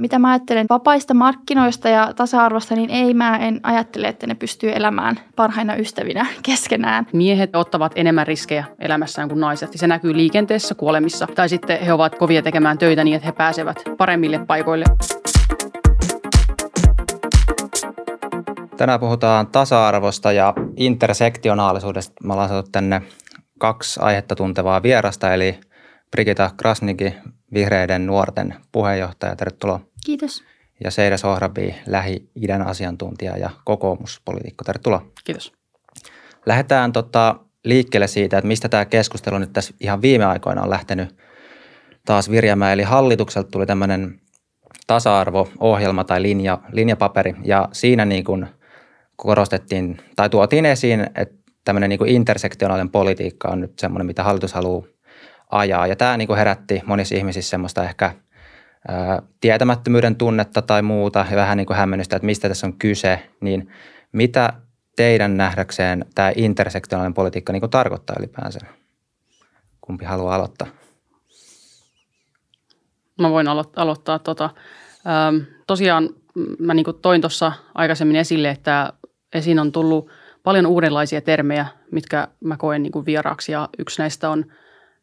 Mitä mä ajattelen vapaista markkinoista ja tasa-arvosta, niin ei mä en ajattele, että ne pystyy elämään parhaina ystävinä keskenään. Miehet ottavat enemmän riskejä elämässään kuin naiset. Se näkyy liikenteessä, kuolemissa. Tai sitten he ovat kovia tekemään töitä niin, että he pääsevät paremmille paikoille. Tänään puhutaan tasa-arvosta ja intersektionaalisuudesta. Mä ollaan saatu tänne kaksi aihetta tuntevaa vierasta, eli Brigita Krasniki, vihreiden nuorten puheenjohtaja. Tervetuloa. Kiitos. Ja Seida Sohrabi, Lähi-idän asiantuntija ja kokoomuspolitiikko. Tervetuloa. Kiitos. Lähdetään tota liikkeelle siitä, että mistä tämä keskustelu nyt tässä ihan viime aikoina on lähtenyt taas virjäämään. Eli hallitukselta tuli tämmöinen tasa-arvo-ohjelma tai linja, linjapaperi ja siinä niin kuin korostettiin tai tuotiin esiin, että tämmöinen niin kuin intersektionaalinen politiikka on nyt semmoinen, mitä hallitus haluaa ajaa. Ja tämä niin kuin herätti monissa ihmisissä semmoista ehkä ää, tietämättömyyden tunnetta tai muuta ja vähän niin kuin hämmennystä, että mistä tässä on kyse. Niin mitä teidän nähdäkseen tämä intersektionaalinen politiikka niin kuin tarkoittaa ylipäänsä? Kumpi haluaa aloittaa? Mä voin alo- aloittaa. Tota, ähm, tosiaan mä niin kuin toin tuossa aikaisemmin esille, että esiin on tullut paljon uudenlaisia termejä, mitkä mä koen niin kuin vieraaksi ja yksi näistä on –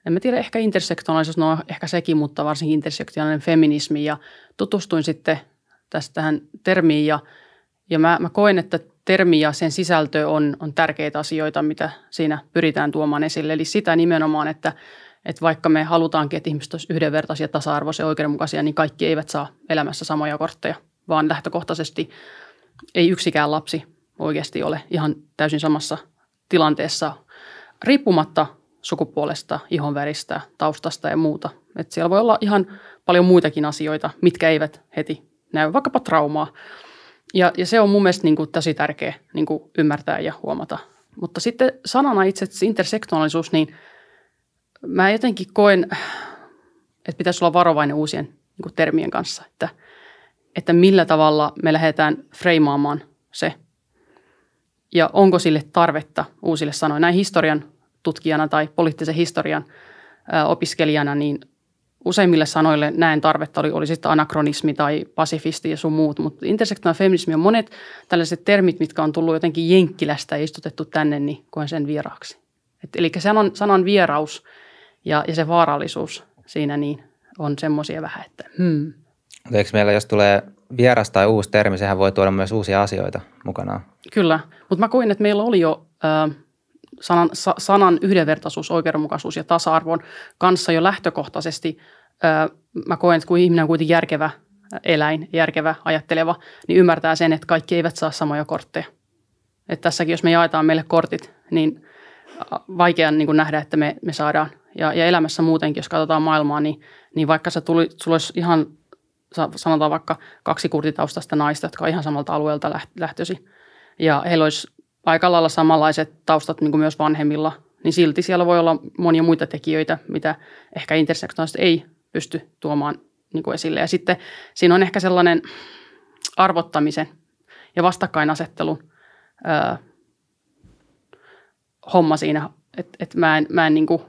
en mä tiedä, ehkä intersektionaalisuus, no ehkä sekin, mutta varsinkin intersektionaalinen feminismi ja tutustuin sitten tästä tähän termiin ja, ja mä, mä koen, että termi ja sen sisältö on, on tärkeitä asioita, mitä siinä pyritään tuomaan esille. Eli sitä nimenomaan, että, että vaikka me halutaankin, että ihmiset olisivat yhdenvertaisia, tasa-arvoisia oikeudenmukaisia, niin kaikki eivät saa elämässä samoja kortteja, vaan lähtökohtaisesti ei yksikään lapsi oikeasti ole ihan täysin samassa tilanteessa riippumatta sukupuolesta, ihonväristä, taustasta ja muuta. Et siellä voi olla ihan paljon muitakin asioita, mitkä eivät heti näy, vaikkapa traumaa. Ja, ja se on mun mielestä niin kuin tosi tärkeä niin kuin ymmärtää ja huomata. Mutta sitten sanana itse asiassa intersektionaalisuus, niin mä jotenkin koen, että pitäisi olla varovainen uusien niin kuin termien kanssa, että, että millä tavalla me lähdetään freimaamaan se ja onko sille tarvetta uusille sanoille. Näin historian tutkijana tai poliittisen historian opiskelijana, niin useimmille sanoille näen tarvetta, oli, oli sitten anakronismi tai pasifisti ja sun muut, mutta intersektionaalinen feminismi on monet tällaiset termit, mitkä on tullut jotenkin jenkkilästä ja istutettu tänne, niin koen sen vieraaksi. Et, eli sanan, sanan vieraus ja, ja se vaarallisuus siinä niin on semmoisia vähän, että hmm. Eikö meillä, jos tulee vieras tai uusi termi, sehän voi tuoda myös uusia asioita mukanaan? Kyllä, mutta mä koin, että meillä oli jo äh, sanan, sa, sanan yhdenvertaisuus, oikeudenmukaisuus ja tasa-arvon kanssa jo lähtökohtaisesti mä koen, että kun ihminen on kuitenkin järkevä eläin, järkevä, ajatteleva, niin ymmärtää sen, että kaikki eivät saa samoja kortteja. Että tässäkin, jos me jaetaan meille kortit, niin vaikea niin kuin nähdä, että me, me saadaan. Ja, ja elämässä muutenkin, jos katsotaan maailmaa, niin, niin vaikka se tuli, sulla olisi ihan, sanotaan vaikka kaksi kurtitaustaista naista, jotka on ihan samalta alueelta lähtösi, ja heillä olisi aika lailla samanlaiset taustat niin kuin myös vanhemmilla, niin silti siellä voi olla monia muita tekijöitä, mitä ehkä intersektionaalisesti ei pysty tuomaan niin kuin esille. Ja sitten siinä on ehkä sellainen arvottamisen ja vastakkainasettelun öö, homma siinä, että et mä en, mä en niin kuin,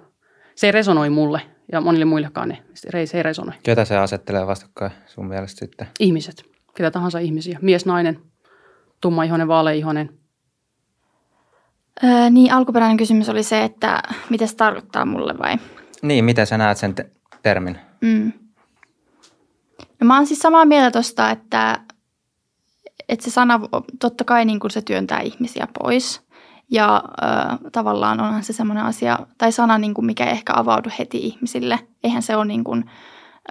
se ei resonoi mulle ja monille muillekaan ne, se ei resonoi. Ketä se asettelee vastakkain sun mielestä sitten? Ihmiset, ketä tahansa ihmisiä, mies, nainen, tummaihoinen, vaaleihoinen – Öö, niin, alkuperäinen kysymys oli se, että mitä se tarkoittaa mulle vai? Niin, miten sä näet sen te- termin? Mm. No mä oon siis samaa mieltä tuosta, että, että se sana totta kai niin kuin se työntää ihmisiä pois. Ja ö, tavallaan onhan se semmoinen asia, tai sana, niin kuin mikä ei ehkä avaudu heti ihmisille. Eihän se ole niin kuin,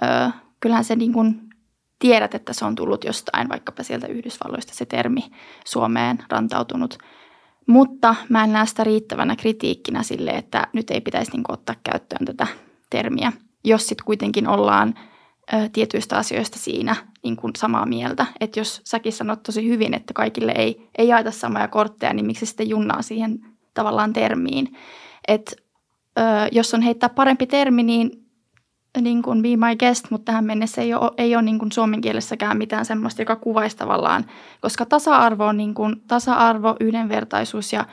ö, kyllähän se niin kuin tiedät, että se on tullut jostain, vaikkapa sieltä Yhdysvalloista se termi Suomeen rantautunut – mutta mä en näe sitä riittävänä kritiikkinä sille, että nyt ei pitäisi niin kuin ottaa käyttöön tätä termiä, jos sitten kuitenkin ollaan ö, tietyistä asioista siinä niin kuin samaa mieltä. Että jos säkin sanot tosi hyvin, että kaikille ei, ei jaeta samoja kortteja, niin miksi sitten junnaa siihen tavallaan termiin. Että jos on heittää parempi termi, niin niin kuin be my guest, mutta tähän mennessä ei ole, ei ole niin kuin suomen kielessäkään mitään semmoista, joka kuvaisi tavallaan, koska tasa-arvo on niin kuin, tasa-arvo, yhdenvertaisuus ja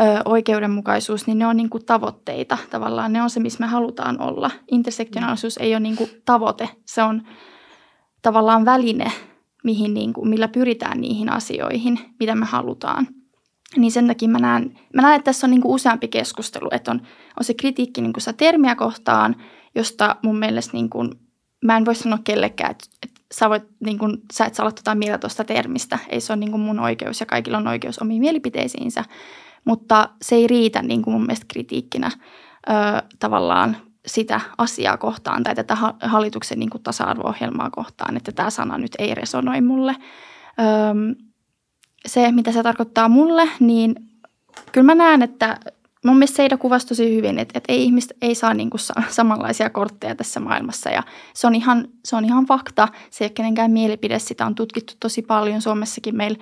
ö, oikeudenmukaisuus, niin ne on niin kuin tavoitteita tavallaan. Ne on se, missä me halutaan olla. Intersektionaalisuus ei ole niin kuin tavoite, se on tavallaan väline, mihin niin kuin, millä pyritään niihin asioihin, mitä me halutaan. Niin sen takia mä näen, mä näen että tässä on niin kuin useampi keskustelu, että on, on se kritiikki niin kuin sitä termiä kohtaan, josta mun mielestä niin kuin, mä en voi sanoa kellekään, että, että sä, voit, niin kuin, sä et saa olla tuota mieltä tuosta termistä. Ei se ole niin kuin mun oikeus ja kaikilla on oikeus omiin mielipiteisiinsä. Mutta se ei riitä niin kuin mun mielestä kritiikkinä ö, tavallaan sitä asiaa kohtaan tai tätä hallituksen niin kuin tasa-arvo-ohjelmaa kohtaan, että tämä sana nyt ei resonoi mulle. Öm, se, mitä se tarkoittaa mulle, niin kyllä mä näen, että mun mielestä Seida kuvasi tosi hyvin, että, että ei ihmistä ei saa niin kuin samanlaisia kortteja tässä maailmassa ja se on ihan, se on ihan fakta. Se ei ole kenenkään mielipide, sitä on tutkittu tosi paljon. Suomessakin meillä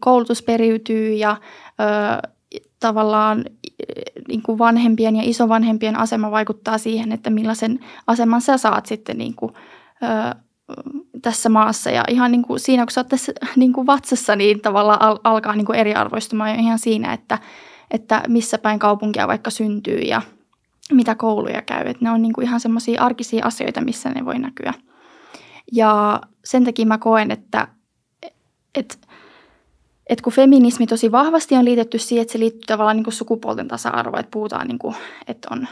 koulutus periytyy ja ö, tavallaan niin kuin vanhempien ja isovanhempien asema vaikuttaa siihen, että millaisen aseman sä saat sitten niin kuin, ö, tässä maassa. Ja ihan niin kuin siinä, kun sä oot tässä niin kuin vatsassa, niin tavallaan al- alkaa niin kuin eriarvoistumaan ihan siinä, että, että missä päin kaupunkia vaikka syntyy ja mitä kouluja käy. Että ne on niin kuin ihan semmoisia arkisia asioita, missä ne voi näkyä. Ja sen takia mä koen, että, että et kun feminismi tosi vahvasti on liitetty siihen, että se liittyy tavallaan niin kuin sukupuolten tasa-arvoon, että puhutaan, niin kuin, että on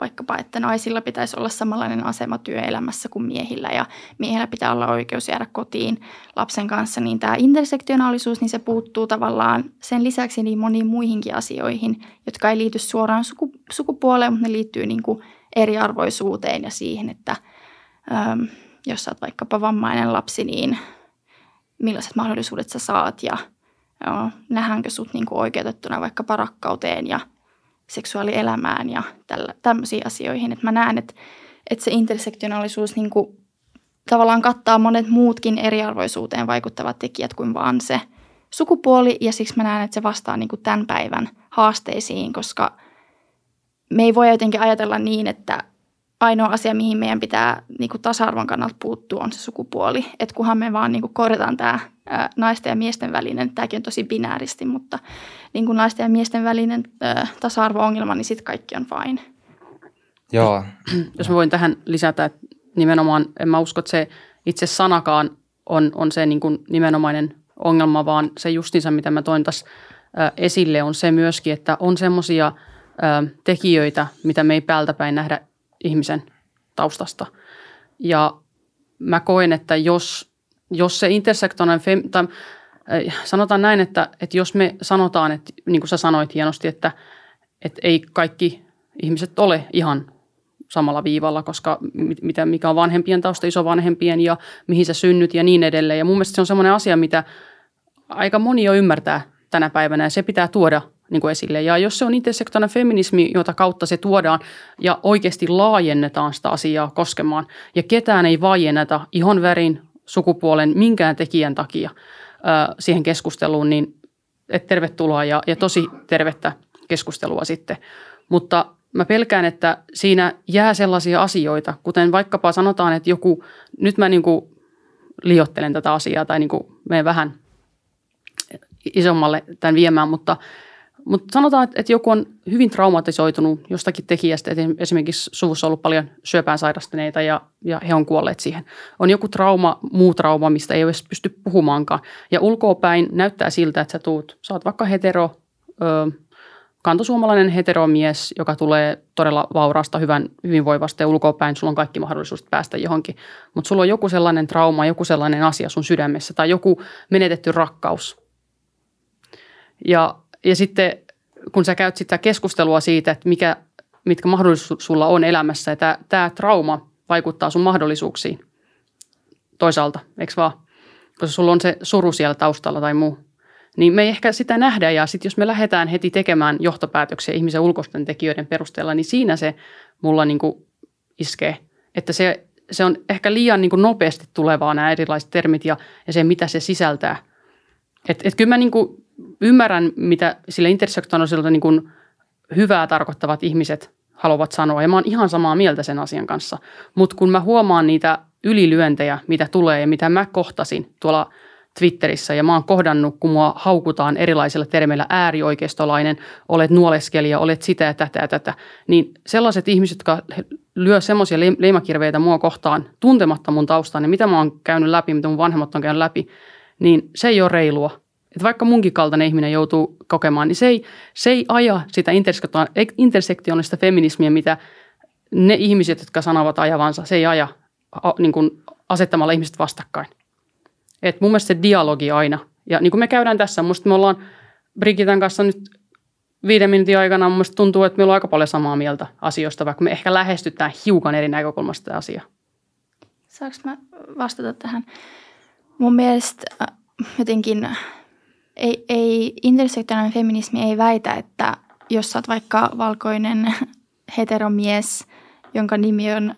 vaikkapa, että naisilla pitäisi olla samanlainen asema työelämässä kuin miehillä ja miehillä pitää olla oikeus jäädä kotiin lapsen kanssa, niin tämä intersektionaalisuus, niin se puuttuu tavallaan sen lisäksi niin moniin muihinkin asioihin, jotka ei liity suoraan suku, sukupuoleen, mutta ne liittyy niin kuin eriarvoisuuteen ja siihen, että äm, jos sä oot vaikkapa vammainen lapsi, niin millaiset mahdollisuudet sä saat ja joo, nähdäänkö sut niin kuin oikeutettuna vaikkapa rakkauteen ja seksuaalielämään ja tällä, tämmöisiin asioihin. Et mä näen, että, että se intersektionaalisuus niin kuin tavallaan kattaa monet muutkin eriarvoisuuteen vaikuttavat tekijät kuin vaan se sukupuoli ja siksi mä näen, että se vastaa niin kuin tämän päivän haasteisiin, koska me ei voi jotenkin ajatella niin, että ainoa asia, mihin meidän pitää niin kuin tasa-arvon kannalta puuttua, on se sukupuoli. Että kunhan me vaan niin kuin korjataan tämä ää, naisten ja miesten välinen, tämäkin on tosi binääristi, mutta niin kuin naisten ja miesten välinen ää, tasa-arvo-ongelma, niin sitten kaikki on fine. Joo. Jos mä voin tähän lisätä, että nimenomaan en mä usko, että se itse sanakaan on, on se niin kuin nimenomainen ongelma, vaan se justiinsa, mitä mä toin tässä esille, on se myöskin, että on semmoisia tekijöitä, mitä me ei päältä päin nähdä ihmisen taustasta. Ja mä koen, että jos, jos se intersektoinen, fem, tai äh, sanotaan näin, että, että jos me sanotaan, että niin kuin sä sanoit hienosti, että, että ei kaikki ihmiset ole ihan samalla viivalla, koska mitä, mikä on vanhempien tausta, isovanhempien ja mihin sä synnyt ja niin edelleen. Ja mun mielestä se on semmoinen asia, mitä aika moni jo ymmärtää tänä päivänä ja se pitää tuoda niin kuin esille. Ja jos se on intersektoinen feminismi, jota kautta se tuodaan ja oikeasti laajennetaan sitä asiaa koskemaan ja ketään ei vaienneta ihon värin, sukupuolen, minkään tekijän takia ää, siihen keskusteluun, niin et tervetuloa ja, ja tosi tervettä keskustelua sitten. Mutta mä pelkään, että siinä jää sellaisia asioita, kuten vaikkapa sanotaan, että joku, nyt mä niin kuin liottelen tätä asiaa tai niin kuin menen vähän isommalle tämän viemään, mutta – mutta sanotaan, että, joku on hyvin traumatisoitunut jostakin tekijästä, että esimerkiksi suvussa on ollut paljon syöpään sairastuneita ja, ja he on kuolleet siihen. On joku trauma, muu trauma, mistä ei edes pysty puhumaankaan. Ja ulkoapäin näyttää siltä, että sä tuut, sä oot vaikka hetero, ö, kantosuomalainen heteromies, joka tulee todella vauraasta, hyvän, hyvinvoivasta ja ulkoapäin sulla on kaikki mahdollisuus päästä johonkin. Mutta sulla on joku sellainen trauma, joku sellainen asia sun sydämessä tai joku menetetty rakkaus. Ja ja sitten kun sä käyt sitä keskustelua siitä, että mikä, mitkä mahdollisuudet sulla on elämässä, ja tämä, tämä trauma vaikuttaa sun mahdollisuuksiin toisaalta, eikö vaan? Koska sulla on se suru siellä taustalla tai muu. Niin me ei ehkä sitä nähdä ja sitten jos me lähdetään heti tekemään johtopäätöksiä ihmisen ulkoisten tekijöiden perusteella, niin siinä se mulla niin kuin iskee. Että se, se on ehkä liian niin kuin nopeasti tulevaa nämä erilaiset termit ja, ja se, mitä se sisältää. Että et kyllä mä niin kuin ymmärrän, mitä sille intersektionaaliselta niin kuin hyvää tarkoittavat ihmiset haluavat sanoa. Ja mä oon ihan samaa mieltä sen asian kanssa. Mutta kun mä huomaan niitä ylilyöntejä, mitä tulee ja mitä mä kohtasin tuolla Twitterissä ja mä oon kohdannut, kun mua haukutaan erilaisilla termeillä äärioikeistolainen, olet nuoleskelija, olet sitä ja tätä ja tätä, niin sellaiset ihmiset, jotka lyö semmoisia leimakirveitä mua kohtaan tuntematta mun taustaa, niin mitä mä oon käynyt läpi, mitä mun vanhemmat on käynyt läpi, niin se ei ole reilua. Että vaikka munkin kaltainen ihminen joutuu kokemaan, niin se ei, se ei aja sitä intersektionista feminismiä, mitä ne ihmiset, jotka sanovat ajavansa, se ei aja niin kuin asettamalla ihmiset vastakkain. Et mun mielestä se dialogi aina. Ja niin kuin me käydään tässä, musta me ollaan Brigitan kanssa nyt viiden minuutin aikana, mun tuntuu, että meillä on aika paljon samaa mieltä asioista, vaikka me ehkä lähestytään hiukan eri näkökulmasta tätä asiaa. Saanko mä vastata tähän? Mun mielestä äh, jotenkin ei, ei intersektionaalinen feminismi ei väitä, että jos sä oot vaikka valkoinen heteromies, jonka nimi on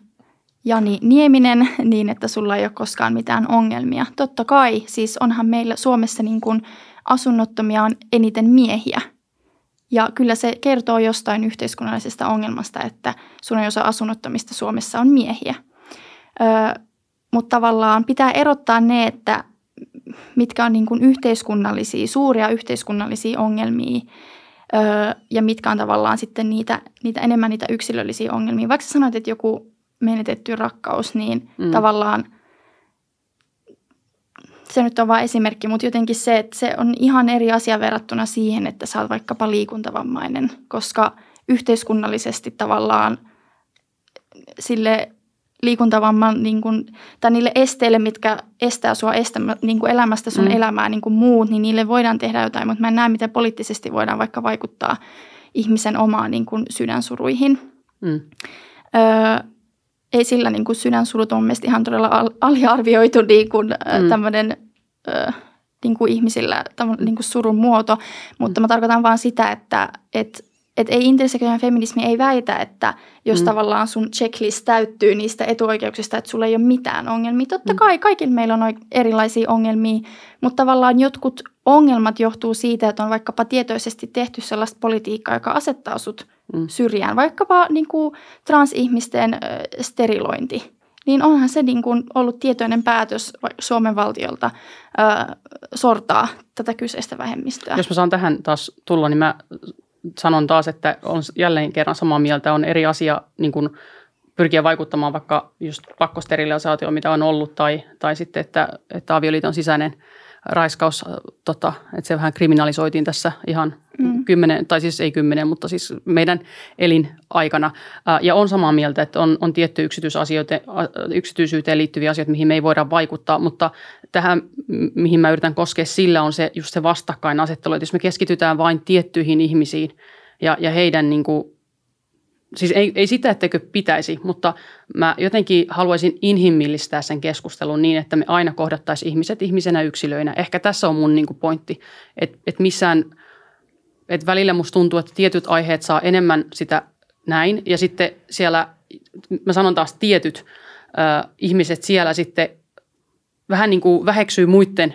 Jani Nieminen, niin että sulla ei ole koskaan mitään ongelmia. Totta kai, siis onhan meillä Suomessa niin kuin asunnottomia on eniten miehiä. Ja kyllä se kertoo jostain yhteiskunnallisesta ongelmasta, että suurin osa asunnottomista Suomessa on miehiä. Öö, mutta tavallaan pitää erottaa ne, että mitkä on niin kuin yhteiskunnallisia, suuria yhteiskunnallisia ongelmia öö, ja mitkä on tavallaan sitten niitä, niitä enemmän niitä yksilöllisiä ongelmia. Vaikka sanoit, että joku menetetty rakkaus, niin mm. tavallaan se nyt on vain esimerkki, mutta jotenkin se, että se on ihan eri asia verrattuna siihen, että sä oot vaikkapa liikuntavammainen, koska yhteiskunnallisesti tavallaan sille liikuntavamman niin kuin, tai niille esteille, mitkä estää sua estämä, niin kuin elämästä sun mm. elämää niin kuin muut, niin niille voidaan tehdä jotain, mutta mä en näe, miten poliittisesti voidaan vaikka vaikuttaa ihmisen omaan niin kuin sydänsuruihin. Mm. Öö, ei sillä niin kuin sydänsulut on mielestäni ihan todella al- aliarvioitu niin kuin, mm. tämmöinen ö, niin kuin ihmisillä niin kuin surun muoto, mutta mm. mä tarkoitan vaan sitä, että et, et ei intersektionaalinen feminismi ei väitä, että jos mm. tavallaan sun checklist täyttyy niistä etuoikeuksista, että sulla ei ole mitään ongelmia. Totta mm. kai kaikilla meillä on erilaisia ongelmia, mutta tavallaan jotkut ongelmat johtuu siitä, että on vaikkapa tietoisesti tehty sellaista politiikkaa, joka asettaa sut – mm. syrjään. Vaikkapa niin kuin transihmisten äh, sterilointi, niin onhan se niin kuin ollut tietoinen päätös Suomen valtiolta äh, sortaa tätä kyseistä vähemmistöä. Jos mä saan tähän taas tulla, niin mä sanon taas, että on jälleen kerran samaa mieltä. On eri asia niin kuin pyrkiä vaikuttamaan vaikka just pakkosterilisaatio, mitä on ollut, tai, tai sitten, että, että avioliiton sisäinen – raiskaus, äh, tota, että se vähän kriminalisoitiin tässä ihan mm. kymmenen, tai siis ei kymmenen, mutta siis meidän elinaikana. Äh, ja on samaa mieltä, että on, on tietty yksityisyyteen liittyviä asioita, mihin me ei voida vaikuttaa, mutta tähän, mihin mä yritän koskea sillä, on se just se vastakkainasettelu, että jos me keskitytään vain tiettyihin ihmisiin ja, ja heidän niin kuin siis ei, ei sitä, etteikö pitäisi, mutta mä jotenkin haluaisin inhimillistää sen keskustelun niin, että me aina kohdattaisiin ihmiset ihmisenä yksilöinä. Ehkä tässä on mun niin kuin pointti, että, että missään, että välillä musta tuntuu, että tietyt aiheet saa enemmän sitä näin ja sitten siellä, mä sanon taas tietyt äh, ihmiset siellä sitten vähän niin kuin väheksyy muiden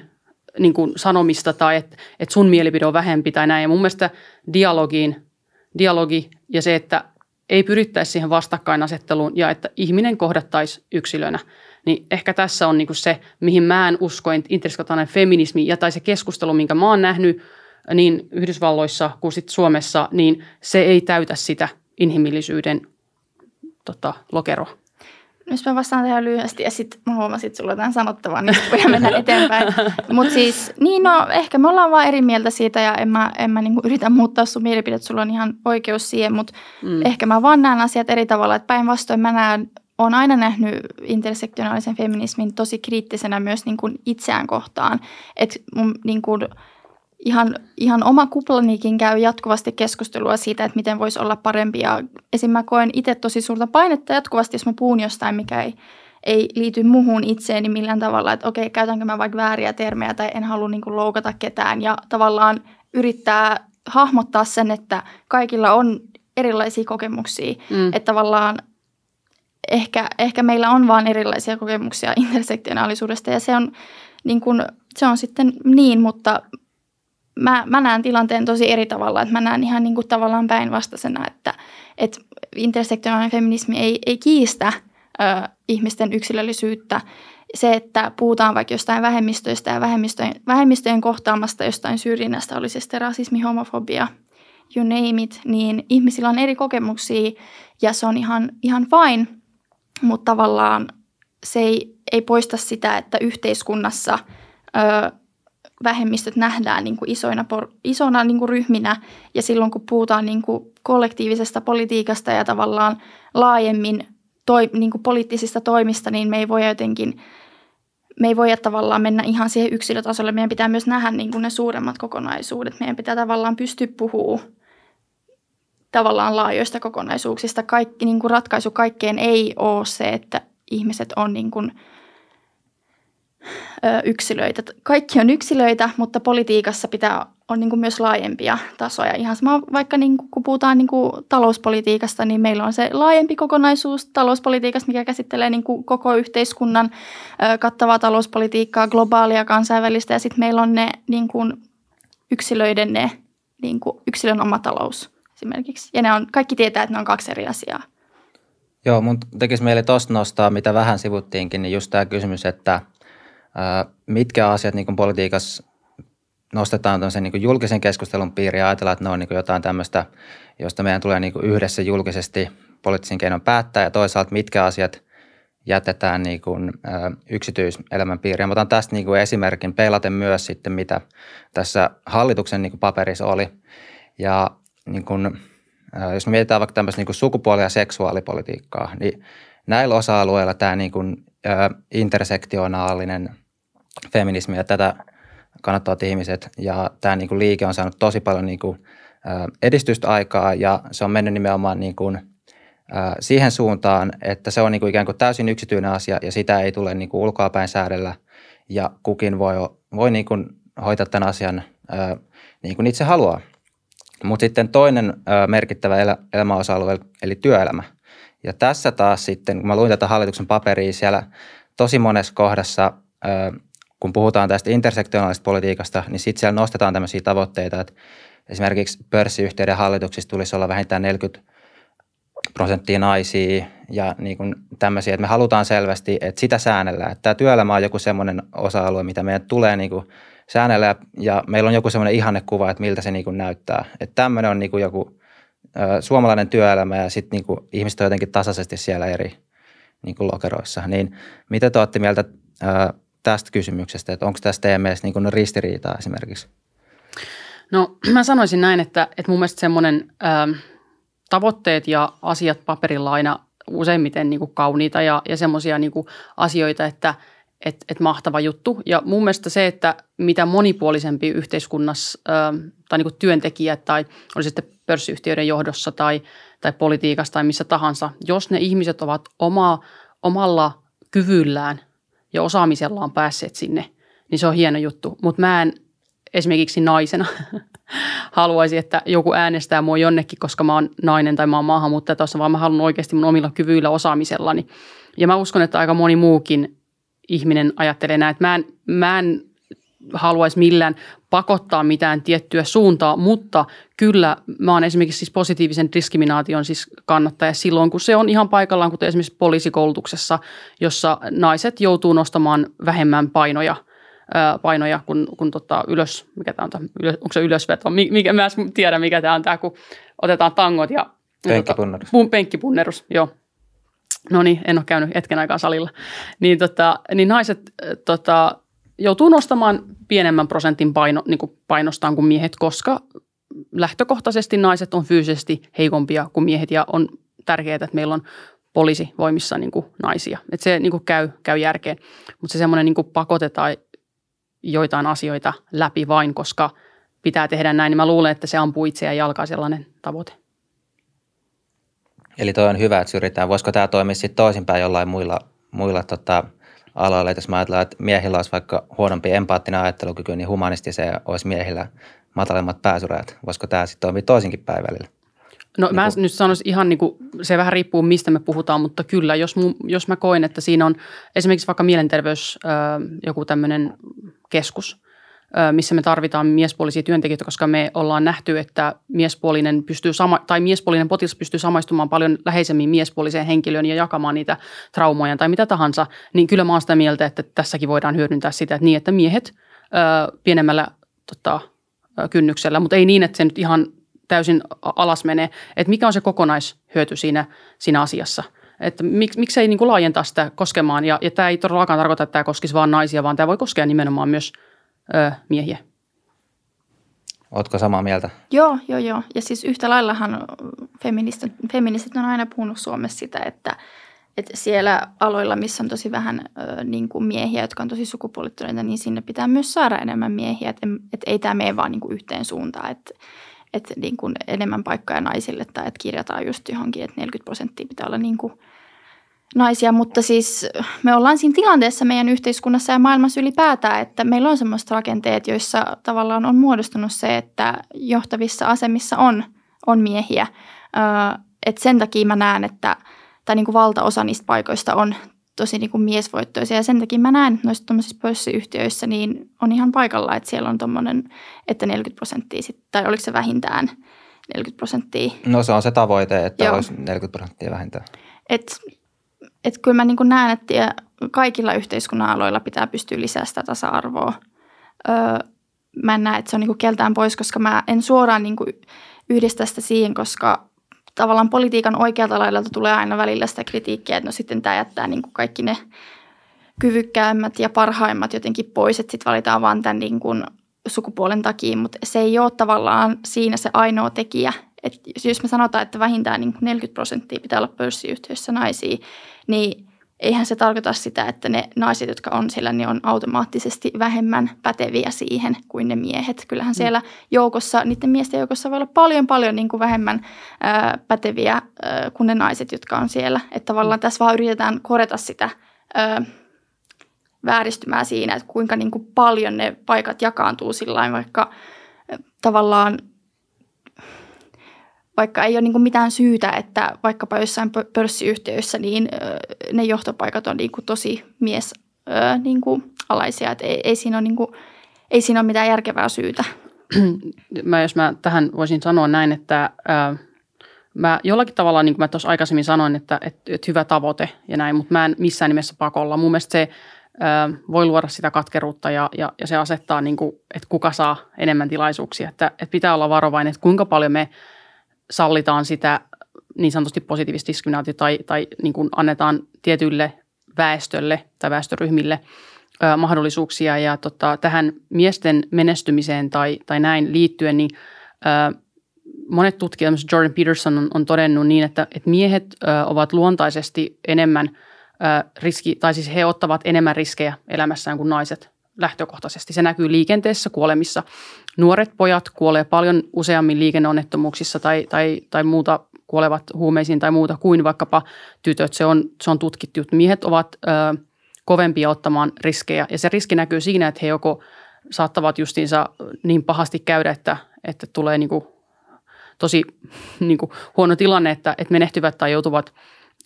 niin kuin sanomista tai että, että sun mielipide on vähempi tai näin. Ja mun mielestä dialogiin, dialogi ja se, että ei pyrittäisi siihen vastakkainasetteluun ja että ihminen kohdattaisi yksilönä. Niin ehkä tässä on niinku se, mihin mä en usko, intersektionaalinen feminismi ja tai se keskustelu, minkä mä oon nähnyt niin Yhdysvalloissa kuin sit Suomessa, niin se ei täytä sitä inhimillisyyden tota, lokeroa. Jos mä vastaan tähän lyhyesti ja sitten mä huomasin, että sulla on jotain sanottavaa, niin voidaan mennä eteenpäin. Mutta siis, niin no, ehkä me ollaan vaan eri mieltä siitä ja en mä, en mä niinku yritä muuttaa sun mielipidettä, sulla on ihan oikeus siihen, mutta mm. ehkä mä vaan näen asiat eri tavalla. Että päinvastoin mä näen, olen aina nähnyt intersektionaalisen feminismin tosi kriittisenä myös niin kuin itseään kohtaan. Että mun niin kuin, ihan, ihan oma kuplanikin käy jatkuvasti keskustelua siitä, että miten voisi olla parempi. Ja esim. mä koen itse tosi suurta painetta jatkuvasti, jos mä puhun jostain, mikä ei, ei liity muuhun itseeni millään tavalla. Että okei, käytänkö mä vaikka vääriä termejä tai en halua niin kuin loukata ketään. Ja tavallaan yrittää hahmottaa sen, että kaikilla on erilaisia kokemuksia. Mm. Että tavallaan ehkä, ehkä meillä on vaan erilaisia kokemuksia intersektionaalisuudesta ja se on, niin kuin, se on sitten niin, mutta mä, mä näen tilanteen tosi eri tavalla, että mä näen ihan niin kuin tavallaan päinvastaisena, että, että intersektionaalinen feminismi ei, ei kiistä ö, ihmisten yksilöllisyyttä. Se, että puhutaan vaikka jostain vähemmistöistä ja vähemmistöjen, vähemmistöjen kohtaamasta jostain syrjinnästä, oli se sitten rasismi, homofobia, you name it, niin ihmisillä on eri kokemuksia ja se on ihan, ihan fine, mutta tavallaan se ei, ei poista sitä, että yhteiskunnassa ö, vähemmistöt nähdään niin kuin isoina, isona niin kuin ryhminä ja silloin kun puhutaan niin kuin kollektiivisesta politiikasta ja tavallaan laajemmin toi, niin kuin poliittisista toimista, niin me ei voi jotenkin me ei voida tavallaan mennä ihan siihen yksilötasolle. Meidän pitää myös nähdä niin kuin ne suuremmat kokonaisuudet. Meidän pitää tavallaan pystyä puhumaan tavallaan laajoista kokonaisuuksista. Kaikki, niin kuin ratkaisu kaikkeen ei ole se, että ihmiset on niin kuin – yksilöitä. Kaikki on yksilöitä, mutta politiikassa pitää on niin kuin myös laajempia tasoja. Ihan sama vaikka niin kuin, kun puhutaan niin kuin talouspolitiikasta, niin meillä on se laajempi kokonaisuus talouspolitiikasta, mikä käsittelee niin kuin koko yhteiskunnan kattavaa talouspolitiikkaa, globaalia, kansainvälistä ja sitten meillä on ne niin kuin yksilöiden ne niin kuin yksilön oma talous esimerkiksi. Ja ne on, kaikki tietää, että ne on kaksi eri asiaa. Joo, mun tekisi mieli tuosta nostaa, mitä vähän sivuttiinkin, niin just tämä kysymys, että – mitkä asiat niin politiikassa nostetaan niin julkisen keskustelun piiriin ja ajatellaan, että ne on niin jotain tämmöistä, josta meidän tulee niin yhdessä julkisesti poliittisen keinon päättää ja toisaalta mitkä asiat jätetään niin kuin, ä, yksityiselämän piiriin. Mä otan tästä niin kuin esimerkin peilaten myös sitten, mitä tässä hallituksen niin kuin paperissa oli. Ja niin kuin, ä, jos me mietitään vaikka tämmöistä niin kuin sukupuoli- ja seksuaalipolitiikkaa, niin näillä osa-alueilla tämä niin kuin, ä, intersektionaalinen – feminismi ja tätä kannattavat ihmiset. Ja tämä niin kuin liike on saanut tosi paljon niin kuin, edistystä aikaa ja se on mennyt nimenomaan niin kuin, siihen suuntaan, että se on niin kuin ikään kuin täysin yksityinen asia ja sitä ei tule niin ulkoapäin säädellä ja kukin voi, voi niin kuin hoitaa tämän asian niin kuin itse haluaa. Mutta sitten toinen merkittävä elämäosa-alue eli työelämä. Ja tässä taas sitten, kun mä luin tätä hallituksen paperia, siellä tosi monessa kohdassa kun puhutaan tästä intersektionaalisesta politiikasta, niin sitten siellä nostetaan tämmöisiä tavoitteita, että esimerkiksi pörssiyhtiöiden hallituksissa tulisi olla vähintään 40 prosenttia naisia ja niin kuin tämmöisiä, että me halutaan selvästi, että sitä säännellään. Että tämä työelämä on joku semmoinen osa-alue, mitä meidän tulee niin kuin säännellä ja meillä on joku semmoinen ihannekuva, että miltä se niin kuin näyttää. Että tämmöinen on niin kuin joku suomalainen työelämä ja sitten niin kuin ihmiset on jotenkin tasaisesti siellä eri niin kuin lokeroissa. Niin mitä te olette mieltä tästä kysymyksestä, että onko tästä teidän mielestä niin ristiriitaa esimerkiksi? No mä sanoisin näin, että, että mun mielestä semmoinen ä, tavoitteet ja asiat paperilla aina useimmiten niin kuin kauniita ja, ja semmoisia niin asioita, että et, et mahtava juttu. Ja mun mielestä se, että mitä monipuolisempi yhteiskunnassa ä, tai niin kuin työntekijät tai oli sitten pörssiyhtiöiden johdossa tai, tai politiikassa tai missä tahansa, jos ne ihmiset ovat oma, omalla kyvyllään – ja osaamisellaan päässeet sinne, niin se on hieno juttu. Mutta mä en esimerkiksi naisena haluaisi, että joku äänestää mua jonnekin, koska mä oon nainen tai mä oon maahanmuuttaja tuossa, vaan mä haluan oikeasti mun omilla kyvyillä osaamisellani. Ja mä uskon, että aika moni muukin ihminen ajattelee näin, että mä en, mä en haluaisi millään pakottaa mitään tiettyä suuntaa, mutta kyllä mä oon esimerkiksi siis positiivisen diskriminaation siis kannattaja silloin, kun se on ihan paikallaan, kuten esimerkiksi poliisikoulutuksessa, jossa naiset joutuu nostamaan vähemmän painoja – painoja kun, kun tota ylös, mikä tämä on, ylös, onko se ylösveto, mikä, mä en tiedä mikä tämä on tämä, kun otetaan tangot ja Penkkipunnerus. Tota, penkkipunnerus, joo. No niin, en ole käynyt hetken aikaa salilla. Niin, tota, niin naiset tota, joutuu nostamaan pienemmän prosentin paino, niin kuin painostaan kuin miehet, koska lähtökohtaisesti naiset on fyysisesti heikompia kuin miehet ja on tärkeää, että meillä on poliisi voimissa niin kuin naisia. Että se niin kuin käy, käy järkeen, mutta se semmoinen niin pakotetaan joitain asioita läpi vain, koska pitää tehdä näin, niin mä luulen, että se ampuu itseään jalkaa sellainen tavoite. Eli toi on hyvä, että syrjitään. Voisiko tämä toimia sitten toisinpäin jollain muilla, muilla tota, aloilla. Jos mä ajatellaan, että miehillä olisi vaikka huonompi empaattinen ajattelukyky, niin se olisi miehillä matalemmat pääsyrajat. Voisiko tämä sitten toimia toisinkin päin välillä? No niin mä kun... nyt sanoisin ihan niin kuin, se vähän riippuu mistä me puhutaan, mutta kyllä, jos, mu, jos mä koen, että siinä on esimerkiksi vaikka mielenterveys, joku tämmöinen keskus, missä me tarvitaan miespuolisia työntekijöitä, koska me ollaan nähty, että miespuolinen, pystyy sama, tai miespuolinen potilas pystyy samaistumaan paljon läheisemmin miespuoliseen henkilöön ja jakamaan niitä traumoja tai mitä tahansa, niin kyllä mä oon sitä mieltä, että tässäkin voidaan hyödyntää sitä, että niin, että miehet ö, pienemmällä tota, kynnyksellä, mutta ei niin, että se nyt ihan täysin alas menee, että mikä on se kokonaishyöty siinä, siinä asiassa. Että mik, miksei niin kuin laajentaa sitä koskemaan, ja, ja tämä ei todellakaan tarkoita, että tämä koskisi vain naisia, vaan tämä voi koskea nimenomaan myös ö, miehiä. Oletko samaa mieltä? Joo, joo, joo. Ja siis yhtä laillahan feministit, feministit on aina puhunut Suomessa sitä, että, että siellä aloilla, missä on tosi vähän ö, niin kuin miehiä, jotka on tosi sukupuolittuneita, niin sinne pitää myös saada enemmän miehiä. Että, että ei tämä mene vaan niin kuin yhteen suuntaan, että, että niin kuin enemmän paikkoja naisille tai että kirjataan just johonkin, että 40 prosenttia pitää olla niin kuin – naisia, mutta siis me ollaan siinä tilanteessa meidän yhteiskunnassa ja maailmassa ylipäätään, että meillä on semmoiset rakenteet, joissa tavallaan on muodostunut se, että johtavissa asemissa on, on miehiä. Öö, et sen takia mä näen, että tai niin kuin valtaosa niistä paikoista on tosi niin kuin miesvoittoisia ja sen takia mä näen, että noissa pörssiyhtiöissä niin on ihan paikalla, että siellä on tuommoinen, että 40 prosenttia sit, tai oliko se vähintään 40 prosenttia. No se on se tavoite, että Joo. olisi 40 prosenttia vähintään. Et että kyllä mä niin kuin näen, että kaikilla yhteiskunnan aloilla pitää pystyä lisää sitä tasa-arvoa. Öö, mä en näe, että se on niin kuin keltään pois, koska mä en suoraan niin kuin yhdistä sitä siihen, koska tavallaan politiikan oikealta laidalta tulee aina välillä sitä kritiikkiä, että no sitten tämä jättää niin kuin kaikki ne kyvykkäämmät ja parhaimmat jotenkin pois, että sitten valitaan vaan tämän niin kuin sukupuolen takia, mutta se ei ole tavallaan siinä se ainoa tekijä. Et jos me sanotaan, että vähintään niin 40 prosenttia pitää olla pörssiyhtiöissä naisia, niin eihän se tarkoita sitä, että ne naiset, jotka on siellä, niin on automaattisesti vähemmän päteviä siihen kuin ne miehet. Kyllähän mm. siellä joukossa, niiden miesten joukossa voi olla paljon, paljon niin kuin vähemmän ää, päteviä ää, kuin ne naiset, jotka on siellä. Että tavallaan mm. tässä vaan yritetään korjata sitä ää, vääristymää siinä, että kuinka niin kuin paljon ne paikat jakaantuu sillä vaikka tavallaan – vaikka ei ole niin mitään syytä, että vaikkapa jossain pörssiyhtiöissä niin ne johtopaikat on niin tosi mies niin alaisia. Että ei, ei, siinä ole niin kuin, ei siinä ole mitään järkevää syytä. Mä, jos mä tähän voisin sanoa näin, että ää, mä jollakin tavalla, niin kuin mä tuossa aikaisemmin sanoin, että, että, että hyvä tavoite ja näin, mutta mä en missään nimessä pakolla. Mun mielestä se voi luoda sitä katkeruutta ja, ja, ja se asettaa, niin kuin, että kuka saa enemmän tilaisuuksia. Että, että pitää olla varovainen, että kuinka paljon me – sallitaan sitä niin sanotusti positiivista diskriminaatiota tai, tai niin kuin annetaan tietylle väestölle tai väestöryhmille ö, mahdollisuuksia. Ja tota, tähän miesten menestymiseen tai, tai näin liittyen, niin ö, monet tutkijat, Jordan Peterson on, on todennut niin, että, että miehet ö, ovat luontaisesti enemmän ö, riski, tai siis he ottavat enemmän riskejä elämässään kuin naiset lähtökohtaisesti. Se näkyy liikenteessä, kuolemissa. Nuoret pojat kuolee paljon useammin liikenneonnettomuuksissa tai, tai, tai muuta kuolevat huumeisiin tai muuta kuin vaikkapa tytöt. Se on, se on tutkittu. Miehet ovat ö, kovempia ottamaan riskejä ja se riski näkyy siinä, että he joko saattavat justiinsa niin pahasti käydä, että, että tulee niin tosi niin kuin huono tilanne, että, että menehtyvät tai joutuvat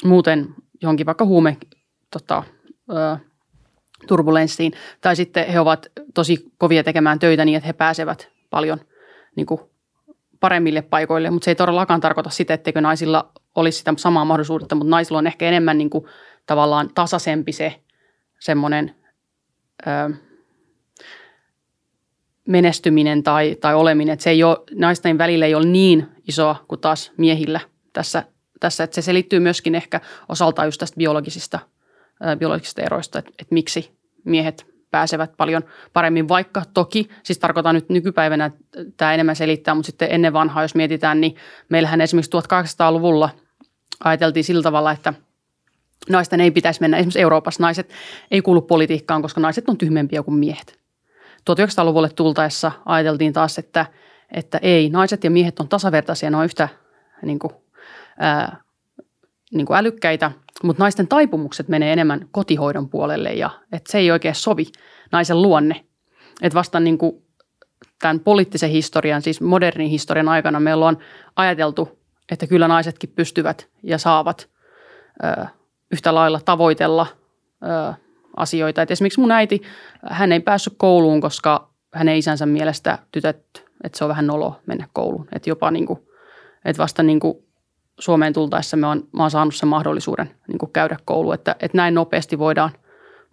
muuten johonkin vaikka huume tota, ö, turbulenssiin. Tai sitten he ovat tosi kovia tekemään töitä niin, että he pääsevät paljon niin kuin paremmille paikoille. Mutta se ei todellakaan tarkoita sitä, etteikö naisilla olisi sitä samaa mahdollisuutta, mutta naisilla on ehkä enemmän niin kuin, tavallaan tasaisempi se semmoinen menestyminen tai, tai oleminen. Että se ei ole, naisten välillä ei ole niin isoa kuin taas miehillä tässä, tässä. Että se selittyy myöskin ehkä osaltaan just tästä biologisista biologisista eroista, että, että miksi miehet pääsevät paljon paremmin, vaikka toki, siis tarkoitan nyt nykypäivänä, tämä enemmän selittää, mutta sitten ennen vanhaa, jos mietitään, niin meillähän esimerkiksi 1800-luvulla ajateltiin sillä tavalla, että naisten ei pitäisi mennä, esimerkiksi Euroopassa naiset ei kuulu politiikkaan, koska naiset on tyhmempiä kuin miehet. 1900-luvulle tultaessa ajateltiin taas, että, että ei, naiset ja miehet on tasavertaisia, ne on yhtä niin kuin, ää, niin kuin älykkäitä, mutta naisten taipumukset menee enemmän kotihoidon puolelle ja että se ei oikein sovi naisen luonne. Että vasta niin kuin tämän poliittisen historian, siis modernin historian aikana meillä on ajateltu, että kyllä naisetkin pystyvät ja saavat ö, yhtä lailla tavoitella ö, asioita. Et esimerkiksi mun äiti, hän ei päässyt kouluun, koska hänen isänsä mielestä tytöt, että se on vähän nolo mennä kouluun. Että jopa niin kuin, että vasta niin kuin Suomeen tultaessa me on, mä oon saanut sen mahdollisuuden niin käydä koulu, että, että näin nopeasti voidaan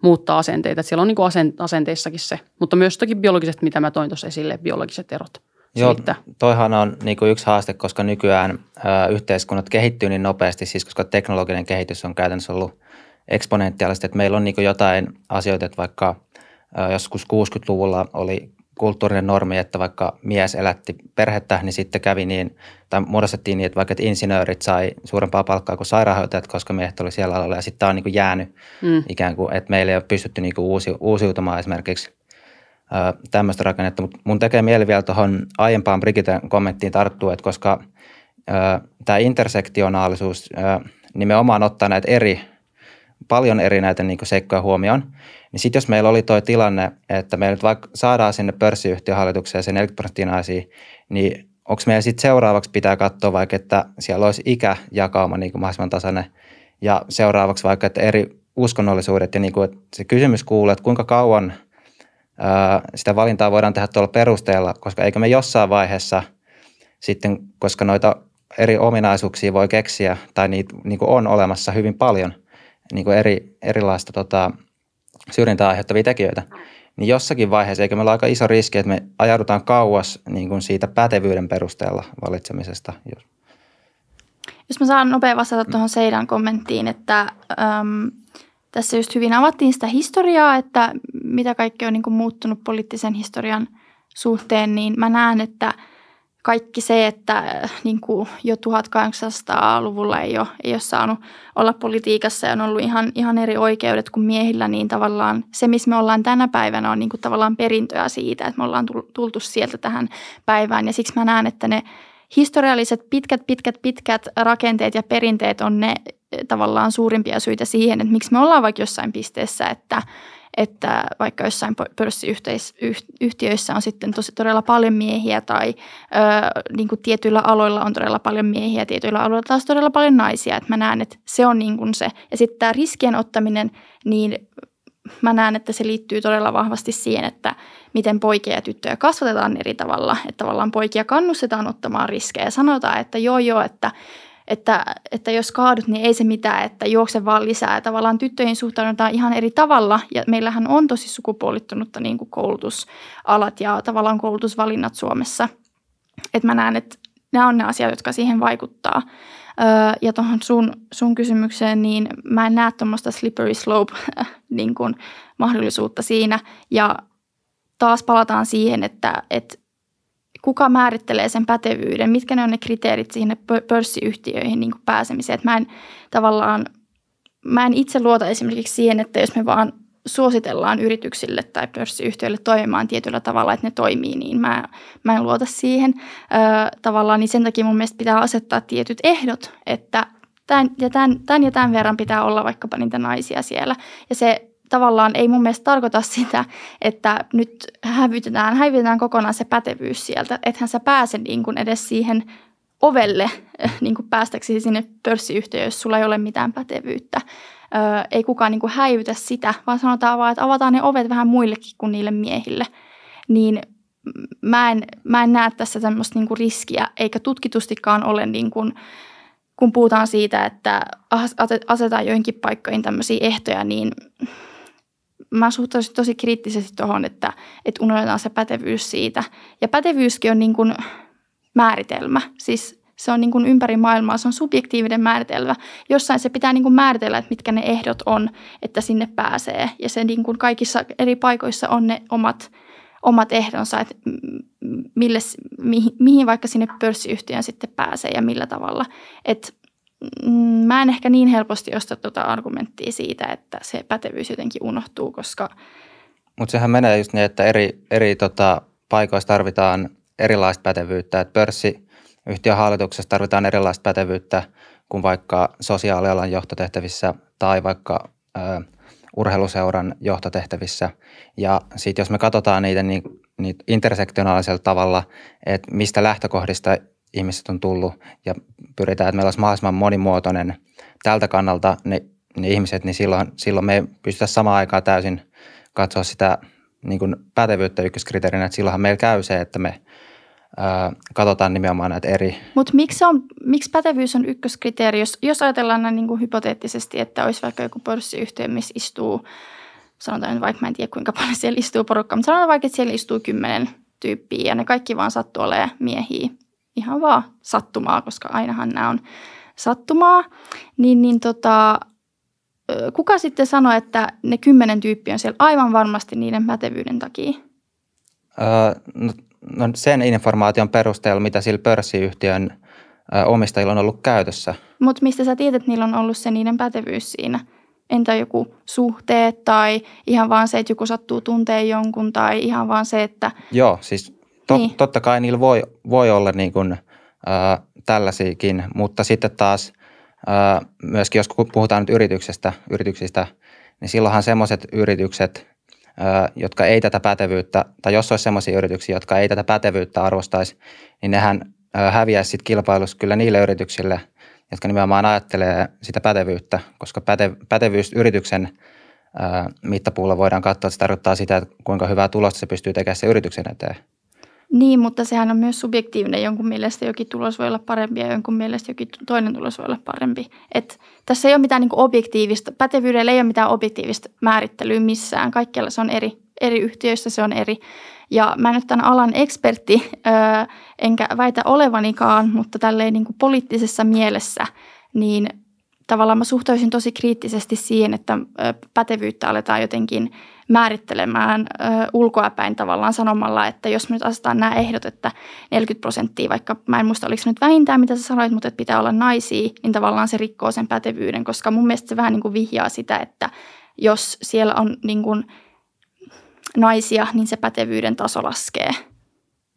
muuttaa asenteita. Että siellä on niin kuin asenteissakin se, mutta myös toki biologiset, mitä mä toin tuossa esille, biologiset erot. Joo, siitä. toihan on niin kuin yksi haaste, koska nykyään ö, yhteiskunnat kehittyy niin nopeasti, siis koska teknologinen kehitys on käytännössä ollut eksponentiaalisesti, että meillä on niin kuin jotain asioita, että vaikka ö, joskus 60-luvulla oli kulttuurinen normi, että vaikka mies elätti perhettä, niin sitten kävi niin, tai muodostettiin niin, että vaikka että insinöörit sai suurempaa palkkaa kuin sairaanhoitajat, koska miehet oli siellä alalla. Ja sitten tämä on niin kuin jäänyt mm. ikään kuin, että meillä ei ole pystytty niin kuin uusi, uusiutumaan esimerkiksi ö, tämmöistä rakennetta. Mutta mun tekee mieli vielä tuohon aiempaan Brigitten kommenttiin tarttua, että koska tämä intersektionaalisuus ö, nimenomaan ottaa näitä eri, paljon eri näitä niin seikkoja huomioon – niin sitten jos meillä oli tuo tilanne, että me nyt vaikka saadaan sinne pörssiyhtiöhallitukseen se 40 prosenttia naisia, niin onko meillä sitten seuraavaksi pitää katsoa vaikka, että siellä olisi ikäjakauma niin mahdollisimman tasainen? Ja seuraavaksi vaikka, että eri uskonnollisuudet ja niin kuin, että se kysymys kuuluu, että kuinka kauan ää, sitä valintaa voidaan tehdä tuolla perusteella, koska eikö me jossain vaiheessa sitten, koska noita eri ominaisuuksia voi keksiä tai niitä niin kuin on olemassa hyvin paljon, niin kuin eri, erilaista tota, syrjintää aiheuttavia tekijöitä, niin jossakin vaiheessa, eikö meillä ole aika iso riski, että me ajaudutaan kauas niin kuin siitä pätevyyden perusteella valitsemisesta. Jos mä saan nopea vastata tuohon Seidan kommenttiin, että äm, tässä just hyvin avattiin sitä historiaa, että mitä kaikki on niin kuin muuttunut poliittisen historian suhteen, niin mä näen, että – kaikki se, että äh, niin kuin jo 1800-luvulla ei ole, ei ole saanut olla politiikassa ja on ollut ihan, ihan eri oikeudet kuin miehillä, niin tavallaan se, missä me ollaan tänä päivänä, on niin kuin tavallaan perintöä siitä, että me ollaan tultu sieltä tähän päivään. Ja siksi mä näen, että ne historialliset pitkät, pitkät, pitkät rakenteet ja perinteet on ne tavallaan suurimpia syitä siihen, että miksi me ollaan vaikka jossain pisteessä, että – että vaikka jossain pörssiyhtiöissä on sitten tosi todella paljon miehiä tai ö, niin kuin tietyillä aloilla on todella paljon miehiä, tietyillä aloilla taas todella paljon naisia. Että mä näen, että se on niin kuin se. Ja sitten tämä riskien ottaminen, niin mä näen, että se liittyy todella vahvasti siihen, että miten poikia ja tyttöjä kasvatetaan eri tavalla. Että tavallaan poikia kannustetaan ottamaan riskejä. Sanotaan, että joo joo, että että, että jos kaadut, niin ei se mitään, että juokse vaan lisää. Tavallaan tyttöihin suhtaudutaan ihan eri tavalla ja meillähän on tosi sukupuolittunutta niin kuin koulutusalat ja tavallaan koulutusvalinnat Suomessa. Että mä näen, että nämä on ne asiat, jotka siihen vaikuttaa. Öö, ja tuohon sun, sun kysymykseen, niin mä en näe tuommoista slippery slope niin kuin mahdollisuutta siinä. Ja taas palataan siihen, että, että kuka määrittelee sen pätevyyden, mitkä ne on ne kriteerit siihen pörssiyhtiöihin niin pääsemiseen. Että mä en tavallaan, mä en itse luota esimerkiksi siihen, että jos me vaan suositellaan yrityksille tai pörssiyhtiöille toimimaan tietyllä tavalla, että ne toimii, niin mä, mä en luota siihen ö, tavallaan, niin sen takia mun mielestä pitää asettaa tietyt ehdot, että tämän ja tämän, tämän ja tämän verran pitää olla vaikkapa niitä naisia siellä. Ja se tavallaan ei mun mielestä tarkoita sitä, että nyt hävytetään, hävytetään kokonaan se pätevyys sieltä. Ethän sä pääse niin kuin edes siihen ovelle niin kuin päästäksesi sinne pörssiyhtiöön, jos sulla ei ole mitään pätevyyttä. Öö, ei kukaan niin kuin häivytä sitä, vaan sanotaan vaan, että avataan ne ovet vähän muillekin kuin niille miehille. Niin mä en, mä en näe tässä tämmöistä niin kuin riskiä, eikä tutkitustikaan ole niin kuin, kun puhutaan siitä, että asetetaan joihinkin paikkoihin tämmöisiä ehtoja, niin mä suhtautuisin tosi kriittisesti tuohon, että, että unohdetaan se pätevyys siitä. Ja pätevyyskin on niin kuin määritelmä. Siis se on niin kuin ympäri maailmaa, se on subjektiivinen määritelmä. Jossain se pitää niin kuin määritellä, että mitkä ne ehdot on, että sinne pääsee. Ja se niin kuin kaikissa eri paikoissa on ne omat, omat ehdonsa, että mille, mihin, mihin vaikka sinne pörssiyhtiön sitten pääsee ja millä tavalla. Että mä en ehkä niin helposti osta tuota argumenttia siitä, että se pätevyys jotenkin unohtuu, koska... Mutta sehän menee just niin, että eri, eri tota, paikoissa tarvitaan erilaista pätevyyttä. Että pörssiyhtiön hallituksessa tarvitaan erilaista pätevyyttä kuin vaikka sosiaalialan johtotehtävissä tai vaikka ö, urheiluseuran johtotehtävissä. Ja sitten jos me katsotaan niitä, niin, niitä intersektionaalisella tavalla, että mistä lähtökohdista ihmiset on tullut ja pyritään, että meillä olisi mahdollisimman monimuotoinen tältä kannalta ne, ne ihmiset, niin silloin, silloin me ei pystytä samaan aikaan täysin katsoa sitä niin kuin pätevyyttä ykköskriteerinä, että silloinhan meillä käy se, että me ää, katsotaan nimenomaan näitä eri. Mutta miksi, on, miksi pätevyys on ykköskriteeri, jos, jos ajatellaan näin niin kuin hypoteettisesti, että olisi vaikka joku pörssiyhtiö, missä istuu, sanotaan nyt vaikka mä en tiedä kuinka paljon siellä istuu porukka, mutta sanotaan vaikka, että siellä istuu kymmenen tyyppiä ja ne kaikki vaan sattuu olemaan miehiä. Ihan vaan sattumaa, koska ainahan nämä on sattumaa. Niin, niin tota, kuka sitten sanoi, että ne kymmenen tyyppiä on siellä aivan varmasti niiden pätevyyden takia? Öö, no, no sen informaation perusteella, mitä sillä pörssiyhtiön omistajilla on ollut käytössä. Mutta mistä sä tiedät, että niillä on ollut se niiden pätevyys siinä? Entä joku suhteet tai ihan vaan se, että joku sattuu tuntee jonkun tai ihan vaan se, että... Joo, siis to, niin. totta kai niillä voi, voi olla niin kuin, äh, tällaisiakin, mutta sitten taas äh, myöskin jos puhutaan nyt yrityksestä, yrityksistä, niin silloinhan semmoiset yritykset, äh, jotka ei tätä pätevyyttä, tai jos olisi semmoisia yrityksiä, jotka ei tätä pätevyyttä arvostaisi, niin nehän äh, häviäisi sitten kilpailussa kyllä niille yrityksille – jotka nimenomaan ajattelee sitä pätevyyttä, koska päte, pätevyys yrityksen ää, mittapuulla voidaan katsoa, että se tarkoittaa sitä, että kuinka hyvää tulosta se pystyy tekemään se yrityksen eteen. Niin, mutta sehän on myös subjektiivinen. Jonkun mielestä jokin tulos voi olla parempi ja jonkun mielestä jokin toinen tulos voi olla parempi. Et tässä ei ole mitään niin objektiivista, pätevyydellä ei ole mitään objektiivista määrittelyä missään. Kaikkialla se on eri, eri yhtiöissä se on eri. Ja mä en nyt tämän alan ekspertti, enkä väitä olevanikaan, mutta tälleen niin kuin poliittisessa mielessä, niin tavallaan mä suhtautuisin tosi kriittisesti siihen, että pätevyyttä aletaan jotenkin määrittelemään ulkoapäin tavallaan sanomalla, että jos me nyt asetetaan nämä ehdot, että 40 prosenttia, vaikka mä en muista oliko se nyt vähintään mitä sä sanoit, mutta että pitää olla naisia, niin tavallaan se rikkoo sen pätevyyden, koska mun mielestä se vähän niin kuin vihjaa sitä, että jos siellä on niin kuin naisia, niin se pätevyyden taso laskee.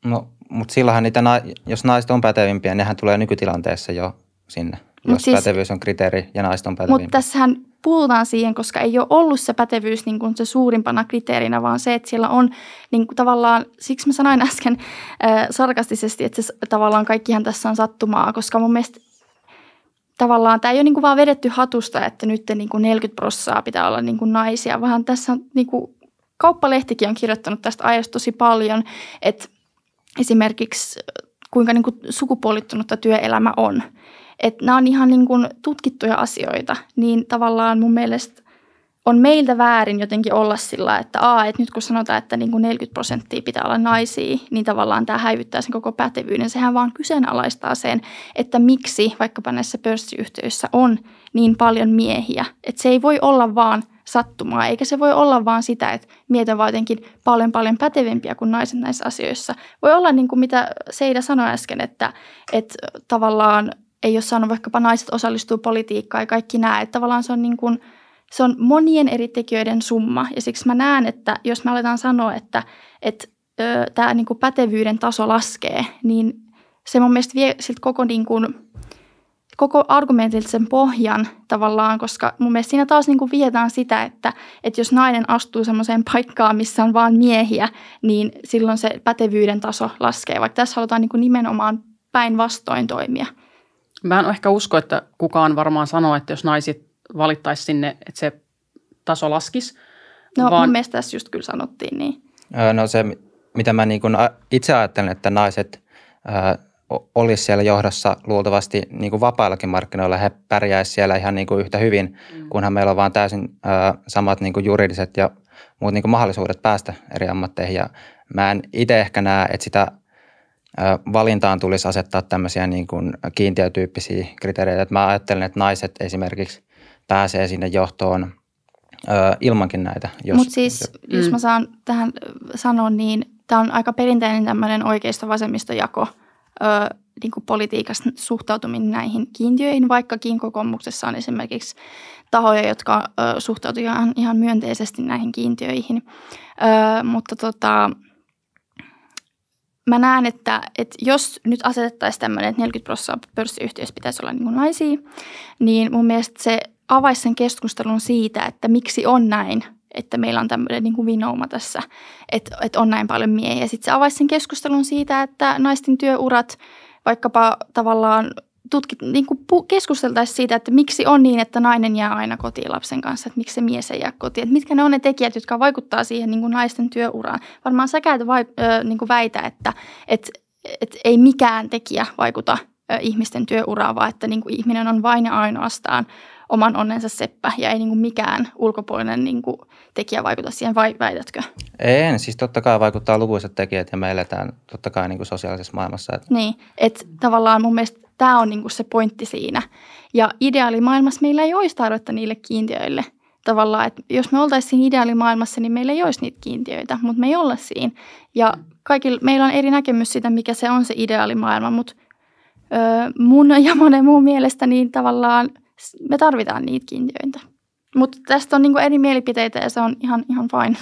No, mutta silloinhan niitä, jos naiset on pätevimpiä, nehän tulee nykytilanteessa jo sinne, jos siis, pätevyys on kriteeri ja naiset on pätevimpiä. Mutta tässähän puhutaan siihen, koska ei ole ollut se pätevyys niin kuin se suurimpana kriteerinä, vaan se, että siellä on niin kuin tavallaan, siksi mä sanoin äsken äh, sarkastisesti, että se tavallaan kaikkihan tässä on sattumaa, koska mun mielestä tavallaan tämä ei ole niin kuin vaan vedetty hatusta, että nyt niin kuin 40 prossaa pitää olla niin kuin naisia, vaan tässä on niin kuin kauppalehtikin on kirjoittanut tästä ajasta tosi paljon, että esimerkiksi kuinka niin kuin sukupuolittunutta työelämä on. Että nämä on ihan niin kuin tutkittuja asioita, niin tavallaan mun mielestä on meiltä väärin jotenkin olla sillä, että, aa, että nyt kun sanotaan, että niin kuin 40 prosenttia pitää olla naisia, niin tavallaan tämä häivyttää sen koko pätevyyden. Sehän vaan kyseenalaistaa sen, että miksi vaikkapa näissä pörssiyhtiöissä on niin paljon miehiä. Että se ei voi olla vaan – sattumaa, eikä se voi olla vaan sitä, että miehet ovat jotenkin paljon paljon pätevimpiä kuin naiset näissä asioissa. Voi olla niin kuin mitä Seida sanoi äsken, että, että tavallaan ei ole saanut vaikkapa naiset osallistua politiikkaan ja kaikki nämä, että tavallaan se on niin kuin, se on monien eri tekijöiden summa ja siksi mä näen, että jos me aletaan sanoa, että, että tämä niin kuin pätevyyden taso laskee, niin se mun mielestä vie siltä koko niin kuin, koko argumentilta sen pohjan tavallaan, koska mun mielestä siinä taas niin kuin vietään sitä, että, että jos nainen astuu semmoiseen paikkaan, missä on vain miehiä, niin silloin se pätevyyden taso laskee, vaikka tässä halutaan niin kuin nimenomaan päinvastoin toimia. Mä en ehkä usko, että kukaan varmaan sanoo, että jos naiset valittaisi sinne, että se taso laskisi. No vaan... mun mielestä tässä just kyllä sanottiin niin. No se, mitä mä niin kuin itse ajattelen, että naiset olisi siellä johdossa luultavasti niin kuin vapaillakin markkinoilla. He pärjäisivät siellä ihan niin kuin yhtä hyvin, mm. kunhan meillä on vaan täysin ö, samat niin kuin juridiset ja muut niin kuin mahdollisuudet päästä eri ammatteihin. Ja mä en itse ehkä näe, että sitä valintaan tulisi asettaa tämmöisiä niin kuin kiintiötyyppisiä kriteereitä. Että mä ajattelen, että naiset esimerkiksi pääsee sinne johtoon ö, ilmankin näitä. Mutta siis, jos, jos mä saan tähän sanoa, niin tämä on aika perinteinen tämmöinen oikeisto-vasemmistojako – ö, niin kuin politiikasta suhtautuminen näihin kiintiöihin, vaikkakin kokoomuksessa on esimerkiksi tahoja, jotka ö, suhtautuvat ihan, ihan myönteisesti näihin kiintiöihin. Ö, mutta tota, mä näen, että, että jos nyt asetettaisiin tämmöinen, että 40 prosenttia pörssiyhtiöissä pitäisi olla niin kuin naisia, niin mun mielestä se avaisi sen keskustelun siitä, että miksi on näin – että meillä on tämmöinen niin kuin vinouma tässä, että, että on näin paljon miehiä. Sitten se avaisi sen keskustelun siitä, että naisten työurat vaikkapa tavallaan tutkit, niin kuin keskusteltaisiin siitä, että miksi on niin, että nainen jää aina kotiin lapsen kanssa, että miksi se mies ei jää kotiin, että mitkä ne on ne tekijät, jotka vaikuttaa siihen niin kuin naisten työuraan. Varmaan sä käyt vai, ö, niin kuin väitä, että et, et ei mikään tekijä vaikuta ö, ihmisten työuraan, vaan että niin kuin ihminen on vain ja ainoastaan oman onnensa seppä ja ei niin kuin mikään ulkopuolinen niin kuin tekijä vaikuta siihen, vai väitätkö? En, siis totta kai vaikuttaa lukuiset tekijät ja me eletään totta kai niin kuin sosiaalisessa maailmassa. Että... Niin, että tavallaan mun mielestä tämä on niin kuin se pointti siinä. Ja ideaalimaailmassa meillä ei olisi tarvetta niille kiintiöille. Tavallaan, että jos me oltaisiin ideaalimaailmassa, niin meillä ei olisi niitä kiintiöitä, mutta me ei olla siinä. Ja kaikilla, meillä on eri näkemys siitä, mikä se on se ideaalimaailma, mutta ö, mun ja monen muun mielestä niin tavallaan me tarvitaan niitä kiintiöitä. Mutta tästä on niinku eri mielipiteitä ja se on ihan, ihan fine.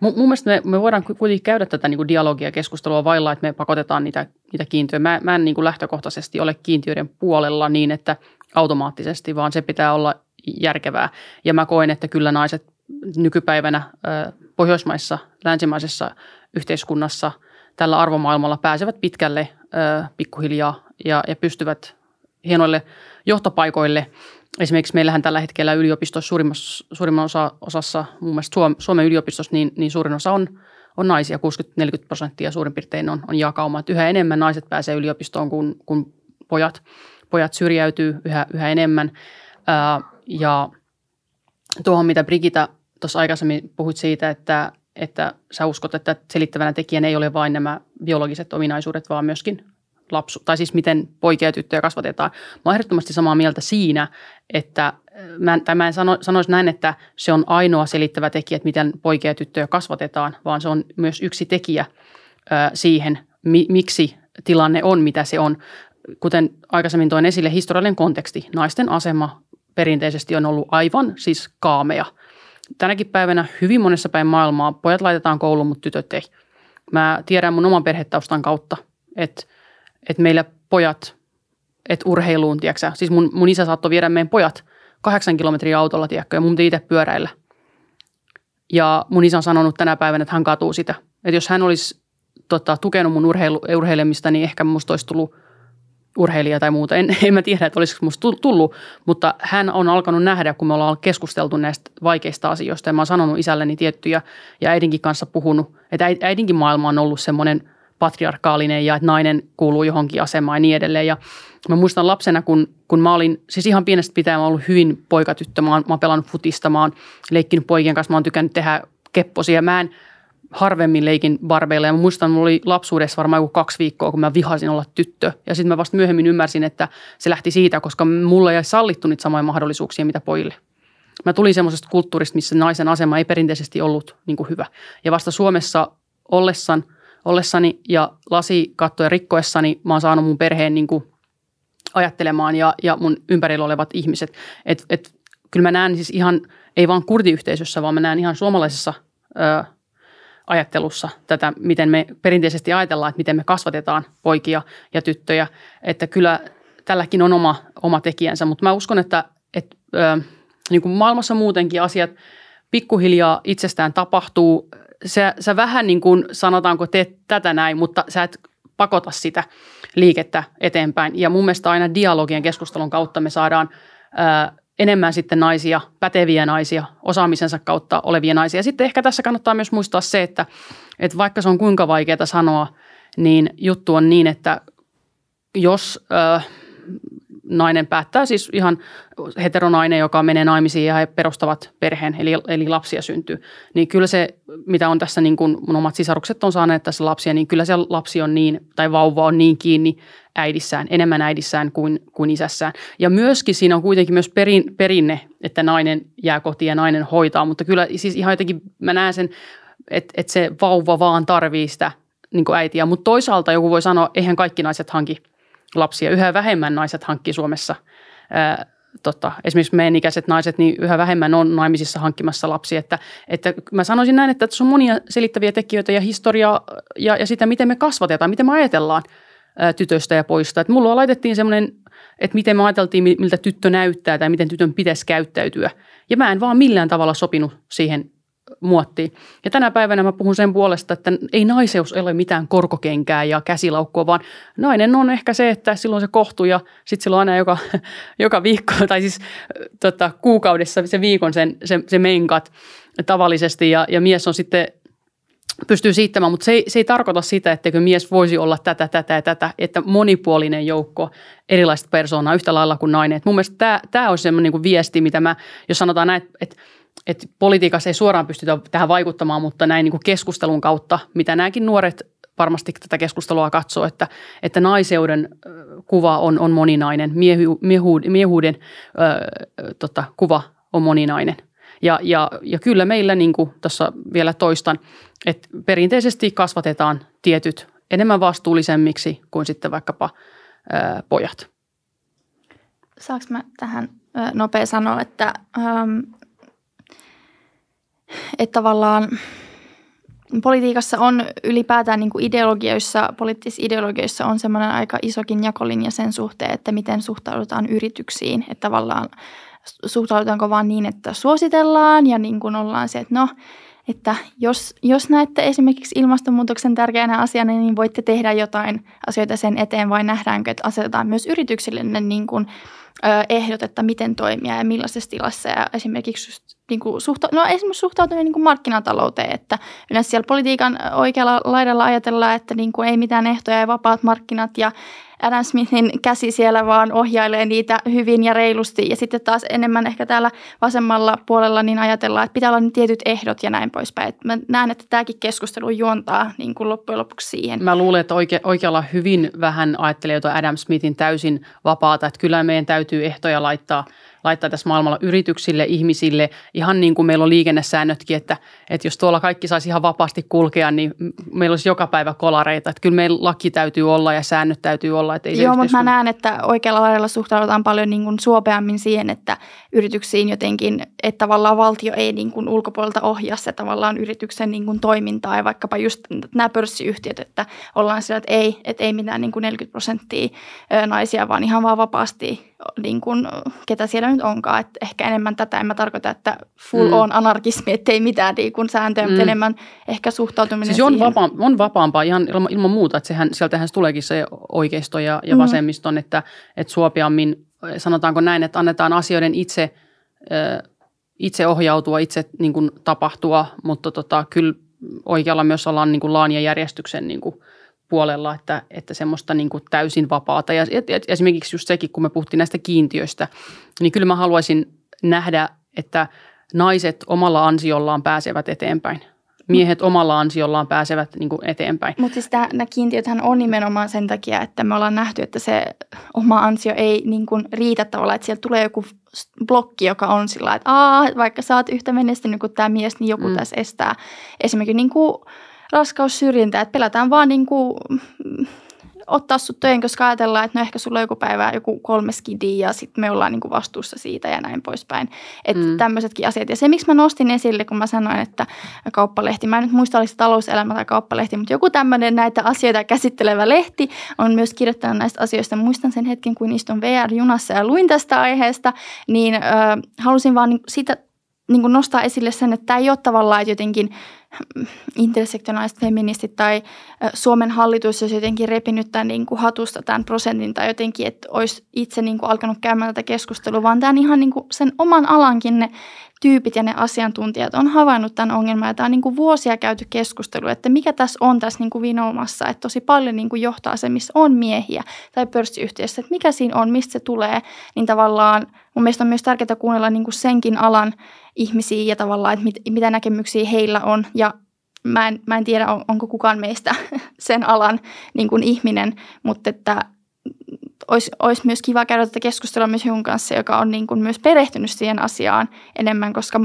Mun, mun mielestä me, me voidaan kuitenkin käydä tätä niin kuin dialogia keskustelua vailla, että me pakotetaan niitä, niitä kiintiöitä. Mä, mä en niin kuin lähtökohtaisesti ole kiintiöiden puolella niin, että automaattisesti, vaan se pitää olla järkevää. Ja mä koen, että kyllä naiset nykypäivänä pohjoismaissa, länsimaisessa yhteiskunnassa tällä arvomaailmalla pääsevät pitkälle pikkuhiljaa ja, ja pystyvät hienoille johtopaikoille – Esimerkiksi meillähän tällä hetkellä yliopistossa suurimman osa, osassa, muun muassa Suomen yliopistossa, niin, niin suurin osa on, on naisia, 60-40 prosenttia suurin piirtein on, on jakauma. Että yhä enemmän naiset pääsee yliopistoon kuin, kuin pojat. Pojat syrjäytyy yhä, yhä enemmän. Ää, ja tuohon, mitä Brigita tuossa aikaisemmin puhuit siitä, että, että sä uskot, että selittävänä tekijänä ei ole vain nämä biologiset ominaisuudet, vaan myöskin lapsu, tai siis miten poikia ja tyttöjä kasvatetaan. Mä oon ehdottomasti samaa mieltä siinä, että mä, tai mä en sano, sanoisi näin, että se on ainoa selittävä tekijä, että miten poikia ja tyttöjä kasvatetaan, vaan se on myös yksi tekijä ö, siihen, mi, miksi tilanne on, mitä se on. Kuten aikaisemmin toin esille, historiallinen konteksti, naisten asema perinteisesti on ollut aivan siis kaamea. Tänäkin päivänä hyvin monessa päin maailmaa pojat laitetaan kouluun, mutta tytöt ei. Mä tiedän mun oman perhetaustan kautta, että – että meillä pojat, että urheiluun, tiedätkö Siis mun, mun isä saattoi viedä meidän pojat kahdeksan kilometriä autolla, tiedätkö, ja mun piti itse pyöräillä. Ja mun isä on sanonut tänä päivänä, että hän katuu sitä. Että jos hän olisi tota, tukenut mun urheilu, urheilemista, niin ehkä musta olisi tullut urheilija tai muuta. En, en mä tiedä, että olisiko musta tullut, mutta hän on alkanut nähdä, kun me ollaan keskusteltu näistä vaikeista asioista. Ja mä oon sanonut isälleni tiettyjä ja äidinkin kanssa puhunut, että äidinkin maailma on ollut semmoinen – patriarkaalinen ja että nainen kuuluu johonkin asemaan ja niin edelleen. Ja mä muistan lapsena, kun, kun mä olin, siis ihan pienestä pitäen mä ollut hyvin poikatyttö. Mä oon, mä oon pelannut futista, mä oon leikkinyt poikien kanssa, mä oon tykännyt tehdä kepposia. Mä en harvemmin leikin barbeilla ja mä muistan, mulla oli lapsuudessa varmaan joku kaksi viikkoa, kun mä vihasin olla tyttö. Ja sitten mä vasta myöhemmin ymmärsin, että se lähti siitä, koska mulla ei sallittu niitä samoja mahdollisuuksia, mitä pojille. Mä tulin semmoisesta kulttuurista, missä naisen asema ei perinteisesti ollut niin hyvä. Ja vasta Suomessa ollessaan – ollessani ja lasikattoja rikkoessani mä oon saanut mun perheen niin kuin ajattelemaan ja, ja mun ympärillä olevat ihmiset. Et, et, kyllä mä näen siis ihan, ei vaan kurdiyhteisössä, vaan mä näen ihan suomalaisessa ö, ajattelussa tätä, miten me perinteisesti ajatellaan, että miten me kasvatetaan poikia ja tyttöjä. Että kyllä tälläkin on oma, oma tekijänsä, mutta mä uskon, että, että ö, niin kuin maailmassa muutenkin asiat pikkuhiljaa itsestään tapahtuu sä, sä vähän niin kuin sanotaanko teet tätä näin, mutta sä et pakota sitä liikettä eteenpäin. Ja mun mielestä aina dialogien keskustelun kautta me saadaan ää, enemmän sitten naisia, päteviä naisia, osaamisensa kautta olevia naisia. Sitten ehkä tässä kannattaa myös muistaa se, että, että vaikka se on kuinka vaikeaa sanoa, niin juttu on niin, että jos ää, nainen päättää, siis ihan heteronainen, joka menee naimisiin ja he perustavat perheen, eli, eli lapsia syntyy. Niin kyllä se, mitä on tässä niin kuin mun omat sisarukset on saaneet tässä lapsia, niin kyllä se lapsi on niin, tai vauva on niin kiinni äidissään, enemmän äidissään kuin, kuin isässään. Ja myöskin siinä on kuitenkin myös perin, perinne, että nainen jää kotiin ja nainen hoitaa, mutta kyllä siis ihan jotenkin mä näen sen, että, että se vauva vaan tarvii sitä niin äitiä. Mutta toisaalta joku voi sanoa, eihän kaikki naiset hanki – lapsia. Yhä vähemmän naiset hankkii Suomessa ää, tota, esimerkiksi meidän ikäiset naiset, niin yhä vähemmän on naimisissa hankkimassa lapsia. Että, että mä sanoisin näin, että tässä on monia selittäviä tekijöitä ja historiaa ja, ja sitä, miten me kasvatetaan, miten me ajatellaan ää, tytöstä ja poista. Että mulla laitettiin semmoinen, että miten me ajateltiin, miltä tyttö näyttää tai miten tytön pitäisi käyttäytyä. Ja mä en vaan millään tavalla sopinut siihen muottiin. Ja tänä päivänä mä puhun sen puolesta, että ei naiseus ole mitään korkokenkää ja käsilaukkua, vaan nainen on ehkä se, että silloin se kohtuu ja sitten silloin aina joka, joka viikko tai siis tota, kuukaudessa se viikon sen, se, se menkat tavallisesti ja, ja mies on sitten pystyy siittämään, mutta se ei, se ei tarkoita sitä, etteikö mies voisi olla tätä, tätä ja tätä, että monipuolinen joukko erilaista persoonaa yhtä lailla kuin nainen. Et mun mielestä tämä, tämä on semmoinen niin viesti, mitä mä, jos sanotaan näin, että että politiikassa ei suoraan pystytä tähän vaikuttamaan, mutta näin niin kuin keskustelun kautta, mitä nämäkin nuoret varmasti tätä keskustelua katsoo, että, että naiseuden kuva on, on moninainen, miehu, miehuuden, miehuuden ö, tota, kuva on moninainen. Ja, ja, ja kyllä meillä, niin kuin tuossa vielä toistan, että perinteisesti kasvatetaan tietyt enemmän vastuullisemmiksi kuin sitten vaikkapa ö, pojat. Saanko mä tähän nopea sanoa, että ähm, että tavallaan politiikassa on ylipäätään niin kuin ideologioissa, poliittisissa ideologioissa on semmoinen aika isokin jakolinja sen suhteen, että miten suhtaudutaan yrityksiin. Että tavallaan suhtaudutaanko vaan niin, että suositellaan ja niin kuin ollaan se, että no, että jos, jos näette esimerkiksi ilmastonmuutoksen tärkeänä asiana, niin voitte tehdä jotain asioita sen eteen vai nähdäänkö, että asetetaan myös yrityksille ne niin kuin, ö, ehdot, että miten toimia ja millaisessa tilassa ja esimerkiksi niin kuin suhta- no esimerkiksi suhtautuminen niin kuin markkinatalouteen, että yleensä siellä politiikan oikealla laidalla ajatellaan, että niin kuin ei mitään ehtoja ja vapaat markkinat ja Adam Smithin käsi siellä vaan ohjailee niitä hyvin ja reilusti. Ja sitten taas enemmän ehkä täällä vasemmalla puolella niin ajatellaan, että pitää olla ne tietyt ehdot ja näin poispäin. Et mä näen, että tämäkin keskustelu juontaa niin kuin loppujen lopuksi siihen. Mä luulen, että oike, oikealla hyvin vähän ajattelee jotain Adam Smithin täysin vapaata. Että kyllä meidän täytyy ehtoja laittaa – laittaa tässä maailmalla yrityksille, ihmisille, ihan niin kuin meillä on liikennesäännötkin, että, että jos tuolla kaikki saisi ihan vapaasti kulkea, niin meillä olisi joka päivä kolareita. Että kyllä meillä laki täytyy olla ja säännöt täytyy olla. Että ei Joo, mutta mä näen, että oikealla lailla suhtaudutaan paljon niin kuin suopeammin siihen, että yrityksiin jotenkin, että tavallaan valtio ei niin kuin ulkopuolelta ohjaa se tavallaan yrityksen niin kuin toimintaa ja vaikkapa just nämä pörssiyhtiöt, että ollaan sillä, että ei, että ei mitään niin kuin 40 prosenttia naisia, vaan ihan vaan vapaasti niin kuin, ketä siellä nyt onkaan. Että ehkä enemmän tätä, en mä tarkoita, että full mm. on anarkismi, ettei mitään niin kuin sääntöjä, mm. mutta enemmän ehkä suhtautuminen siis on, vapaa, on vapaampaa ihan ilman, ilman muuta, että sehän, sieltähän tuleekin se oikeisto ja, ja mm. vasemmiston, että, että suopiammin, sanotaanko näin, että annetaan asioiden itse, itse ohjautua, itse niin kuin tapahtua, mutta tota, kyllä oikealla myös ollaan niin kuin laan ja järjestyksen niin kuin – puolella, että, että semmoista niin kuin täysin vapaata. Ja et, esimerkiksi just sekin, kun me puhuttiin näistä kiintiöistä, niin kyllä mä haluaisin nähdä, että naiset omalla ansiollaan pääsevät eteenpäin. Miehet omalla ansiollaan pääsevät niin kuin eteenpäin. Mutta siis nämä kiintiöthän on nimenomaan sen takia, että me ollaan nähty, että se oma ansio ei niin kuin riitä tavallaan, että sieltä tulee joku blokki, joka on sillä että Aa, vaikka sä oot yhtä menestynyt kuin tämä mies, niin joku mm. tässä estää. Esimerkiksi niin kuin raskaussyrjintää, että pelätään vaan niin kuin, mm, ottaa sut töihin, koska ajatellaan, että no ehkä sulla on joku päivä joku kolme skidi ja sitten me ollaan niin kuin vastuussa siitä ja näin poispäin. Että mm. tämmöisetkin asiat. Ja se, miksi mä nostin esille, kun mä sanoin, että kauppalehti, mä en nyt muista, oliko se talouselämä tai kauppalehti, mutta joku tämmöinen näitä asioita käsittelevä lehti on myös kirjoittanut näistä asioista. Muistan sen hetken, kun istun VR-junassa ja luin tästä aiheesta, niin ö, halusin vaan sitä niin kuin nostaa esille sen, että tämä ei ole tavallaan, että jotenkin intersektionaaliset feministit tai Suomen hallitus olisi jotenkin repinyt tämän niin kuin hatusta tämän prosentin tai jotenkin, että olisi itse niin kuin alkanut käymään tätä keskustelua, vaan tämä on ihan niin kuin sen oman alankin ne tyypit ja ne asiantuntijat on havainnut tämän ongelman. Ja tämä on niin kuin vuosia käyty keskustelu, että mikä tässä on tässä niin kuin vinoumassa, että tosi paljon niin kuin johtaa se, missä on miehiä tai pörssiyhtiössä, että mikä siinä on, mistä se tulee, niin tavallaan mun mielestä on myös tärkeää kuunnella niin kuin senkin alan ihmisiä ja tavallaan, että mit, mitä näkemyksiä heillä on ja mä en, mä en tiedä, on, onko kukaan meistä sen alan niin kuin ihminen, mutta että olisi, olisi myös kiva käydä tätä keskustelua myös Jun kanssa, joka on niin kuin myös perehtynyt siihen asiaan enemmän, koska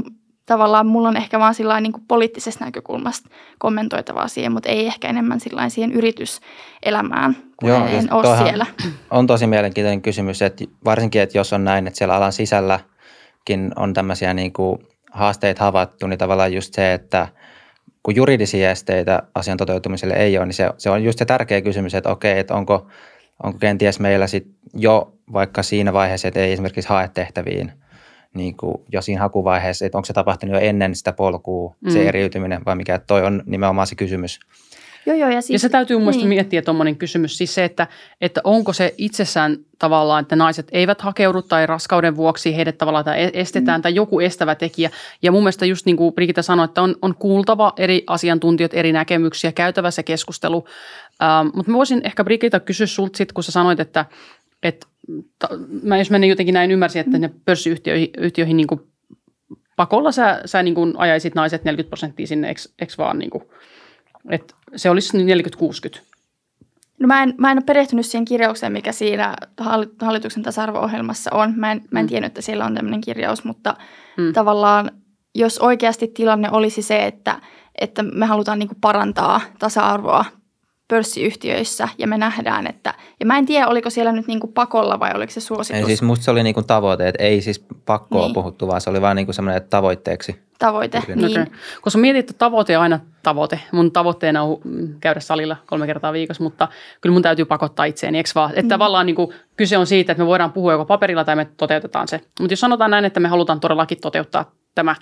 tavallaan mulla on ehkä vaan sillä niin kuin poliittisesta näkökulmasta kommentoitavaa siihen, mutta ei ehkä enemmän sillä siihen yrityselämään, kun Joo, en ole siellä. On tosi mielenkiintoinen kysymys, että varsinkin, että jos on näin, että siellä alan sisälläkin on tämmöisiä niin kuin haasteita havaittu, niin tavallaan just se, että kun juridisia esteitä asian toteutumiselle ei ole, niin se, se on just se tärkeä kysymys, että okei, että onko, onko kenties meillä sit jo vaikka siinä vaiheessa, että ei esimerkiksi hae tehtäviin – niin kuin jo siinä hakuvaiheessa, että onko se tapahtunut jo ennen sitä polkua, mm. se eriytyminen vai mikä, toi on nimenomaan se kysymys. Joo, joo, ja, siis, ja se täytyy mun niin. miettiä tuommoinen kysymys, siis se, että, että onko se itsessään tavallaan, että naiset eivät hakeudu tai raskauden vuoksi heidät tavallaan tai estetään mm. tai joku estävä tekijä. Ja mun mielestä just niin kuin Brigitta sanoi, että on, on kuultava eri asiantuntijat, eri näkemyksiä, käytävä se keskustelu. Ähm, mutta mä voisin ehkä Brigitta kysyä sulta sit, kun sä sanoit, että, että ta, mä jos mä jotenkin näin ymmärsin, että mm. ne pörssiyhtiöihin yhtiöihin niin kuin pakolla sä, sä niin kuin ajaisit naiset 40 prosenttia sinne, eikö vaan niin kuin, että se olisi 40-60. No mä en, mä en ole perehtynyt siihen kirjaukseen, mikä siinä hallituksen tasa-arvo-ohjelmassa on. Mä en, mä en mm. tiennyt, että siellä on tämmöinen kirjaus, mutta mm. tavallaan jos oikeasti tilanne olisi se, että, että me halutaan niin parantaa tasa-arvoa pörssiyhtiöissä ja me nähdään, että, ja mä en tiedä, oliko siellä nyt niin kuin pakolla vai oliko se suositus. Ei siis musta se oli niin kuin tavoite, että ei siis pakkoa niin. puhuttu, vaan se oli vain niin kuin semmoinen tavoitteeksi. Tavoite, niin. Okay. Koska mietit, että tavoite on aina tavoite. Mun tavoitteena on käydä salilla kolme kertaa viikossa, mutta kyllä mun täytyy pakottaa itseäni, eikö vaan? Että mm. tavallaan niin kuin kyse on siitä, että me voidaan puhua joko paperilla tai me toteutetaan se. Mutta jos sanotaan näin, että me halutaan todellakin toteuttaa tämä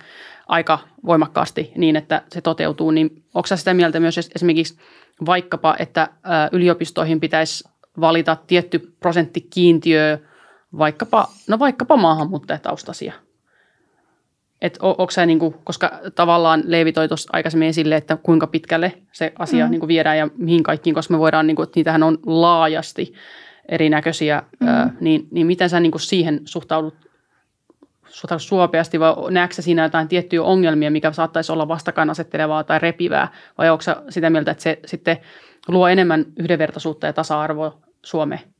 aika voimakkaasti niin, että se toteutuu, niin onko sitä mieltä myös esimerkiksi – vaikkapa, että yliopistoihin pitäisi valita tietty prosenttikiintiö vaikkapa, no vaikkapa maahanmuuttajataustaisia. Et on, onko se, niin kuin, koska tavallaan Leevi toi tuossa aikaisemmin esille, että kuinka pitkälle se asia mm. niin kuin viedään ja mihin kaikkiin, koska me voidaan, niin kuin, että niitähän on laajasti erinäköisiä, mm. ää, niin, niin miten sä niin kuin siihen suhtaudut suopeasti vai näetkö siinä jotain tiettyjä ongelmia, mikä saattaisi olla vastakkainasettelevaa tai repivää vai onko sitä mieltä, että se sitten luo enemmän yhdenvertaisuutta ja tasa-arvoa Suomeen?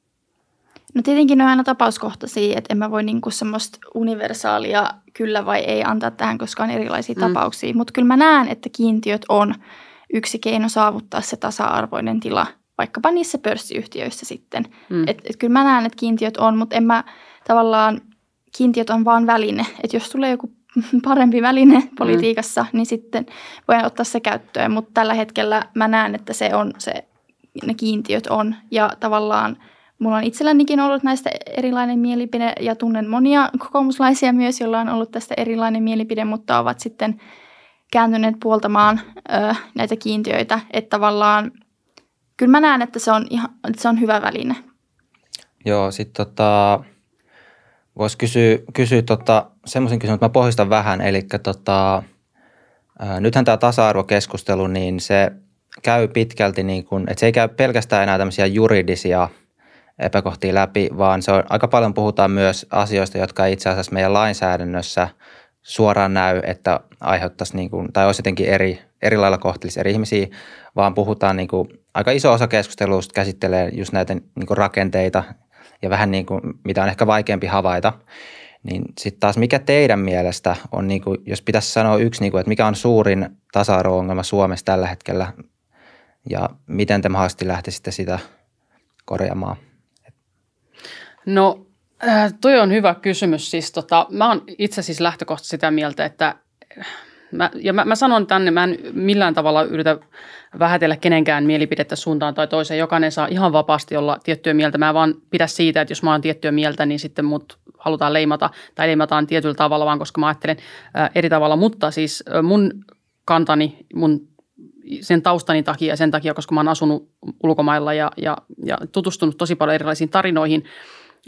No tietenkin ne on aina tapauskohtaisia, että en mä voi niinku semmoista universaalia kyllä vai ei antaa tähän, koska on erilaisia mm. tapauksia. Mutta kyllä mä näen, että kiintiöt on yksi keino saavuttaa se tasa-arvoinen tila, vaikkapa niissä pörssiyhtiöissä sitten. Mm. Et, et kyllä mä näen, että kiintiöt on, mutta en mä tavallaan kiintiöt on vain väline. Että jos tulee joku parempi väline mm. politiikassa, mm. niin sitten voi ottaa se käyttöön. Mutta tällä hetkellä mä näen, että se on se, ne kiintiöt on. Ja tavallaan mulla on itsellänikin ollut näistä erilainen mielipide ja tunnen monia kokoomuslaisia myös, joilla on ollut tästä erilainen mielipide, mutta ovat sitten kääntyneet puoltamaan ö, näitä kiintiöitä. Että tavallaan kyllä mä näen, että se on, ihan, että se on hyvä väline. Joo, sitten tota, Voisi kysyä, kysyä tota, semmoisen kysymyksen, että mä pohjistan vähän, eli tota, nythän tämä tasa-arvokeskustelu, niin se käy pitkälti, niin kuin, että se ei käy pelkästään enää tämmöisiä juridisia epäkohtia läpi, vaan se on, aika paljon puhutaan myös asioista, jotka itse asiassa meidän lainsäädännössä suoraan näy, että aiheuttaisi niin kuin, tai olisi jotenkin eri, eri lailla kohtelisi eri ihmisiä, vaan puhutaan niin kuin, aika iso osa keskustelusta käsittelee just näitä niin kuin rakenteita ja vähän niin kuin, mitä on ehkä vaikeampi havaita. Niin sitten taas mikä teidän mielestä on, niin kuin, jos pitäisi sanoa yksi, niin kuin, että mikä on suurin tasa-arvo-ongelma Suomessa tällä hetkellä ja miten te mahdollisesti lähtisitte sitä korjaamaan? No äh, toi on hyvä kysymys. Siis tota, mä oon itse siis lähtökohtaisesti sitä mieltä, että mä, ja mä, mä sanon tänne, mä en millään tavalla yritä vähätellä kenenkään mielipidettä suuntaan tai toiseen. Jokainen saa ihan vapaasti olla tiettyä mieltä. Mä vaan pidä siitä, että jos mä oon tiettyä mieltä, niin sitten mut halutaan leimata tai leimataan tietyllä tavalla vaan, koska mä ajattelen ää, eri tavalla. Mutta siis mun kantani, mun sen taustani takia ja sen takia, koska mä oon asunut ulkomailla ja, ja, ja tutustunut tosi paljon erilaisiin tarinoihin,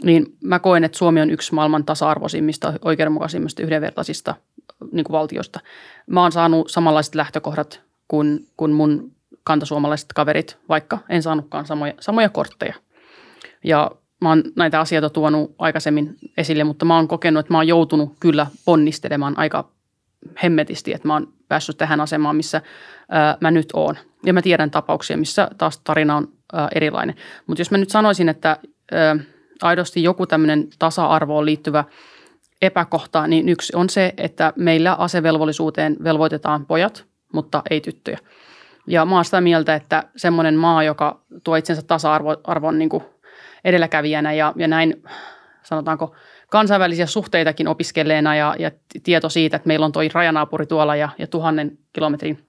niin mä koen, että Suomi on yksi maailman tasa-arvoisimmista, oikeudenmukaisimmista, yhdenvertaisista niin kuin valtiosta. Mä oon saanut samanlaiset lähtökohdat kuin, kuin mun kantasuomalaiset kaverit, vaikka en saanutkaan samoja, samoja kortteja. Ja mä oon näitä asioita tuonut aikaisemmin esille, mutta mä oon kokenut, että mä oon joutunut kyllä ponnistelemaan aika hemmetisti, että mä oon päässyt tähän asemaan, missä ää, mä nyt oon. Ja mä tiedän tapauksia, missä taas tarina on ää, erilainen. Mutta jos mä nyt sanoisin, että ää, aidosti joku tämmöinen tasa-arvoon liittyvä epäkohta, niin yksi on se, että meillä asevelvollisuuteen velvoitetaan pojat, mutta ei tyttöjä. Ja mä oon sitä mieltä, että semmoinen maa, joka tuo itsensä tasa-arvon niin edelläkävijänä ja, ja näin sanotaanko kansainvälisiä suhteitakin opiskelleena ja, ja tieto siitä, että meillä on toi rajanaapuri tuolla ja, ja tuhannen kilometrin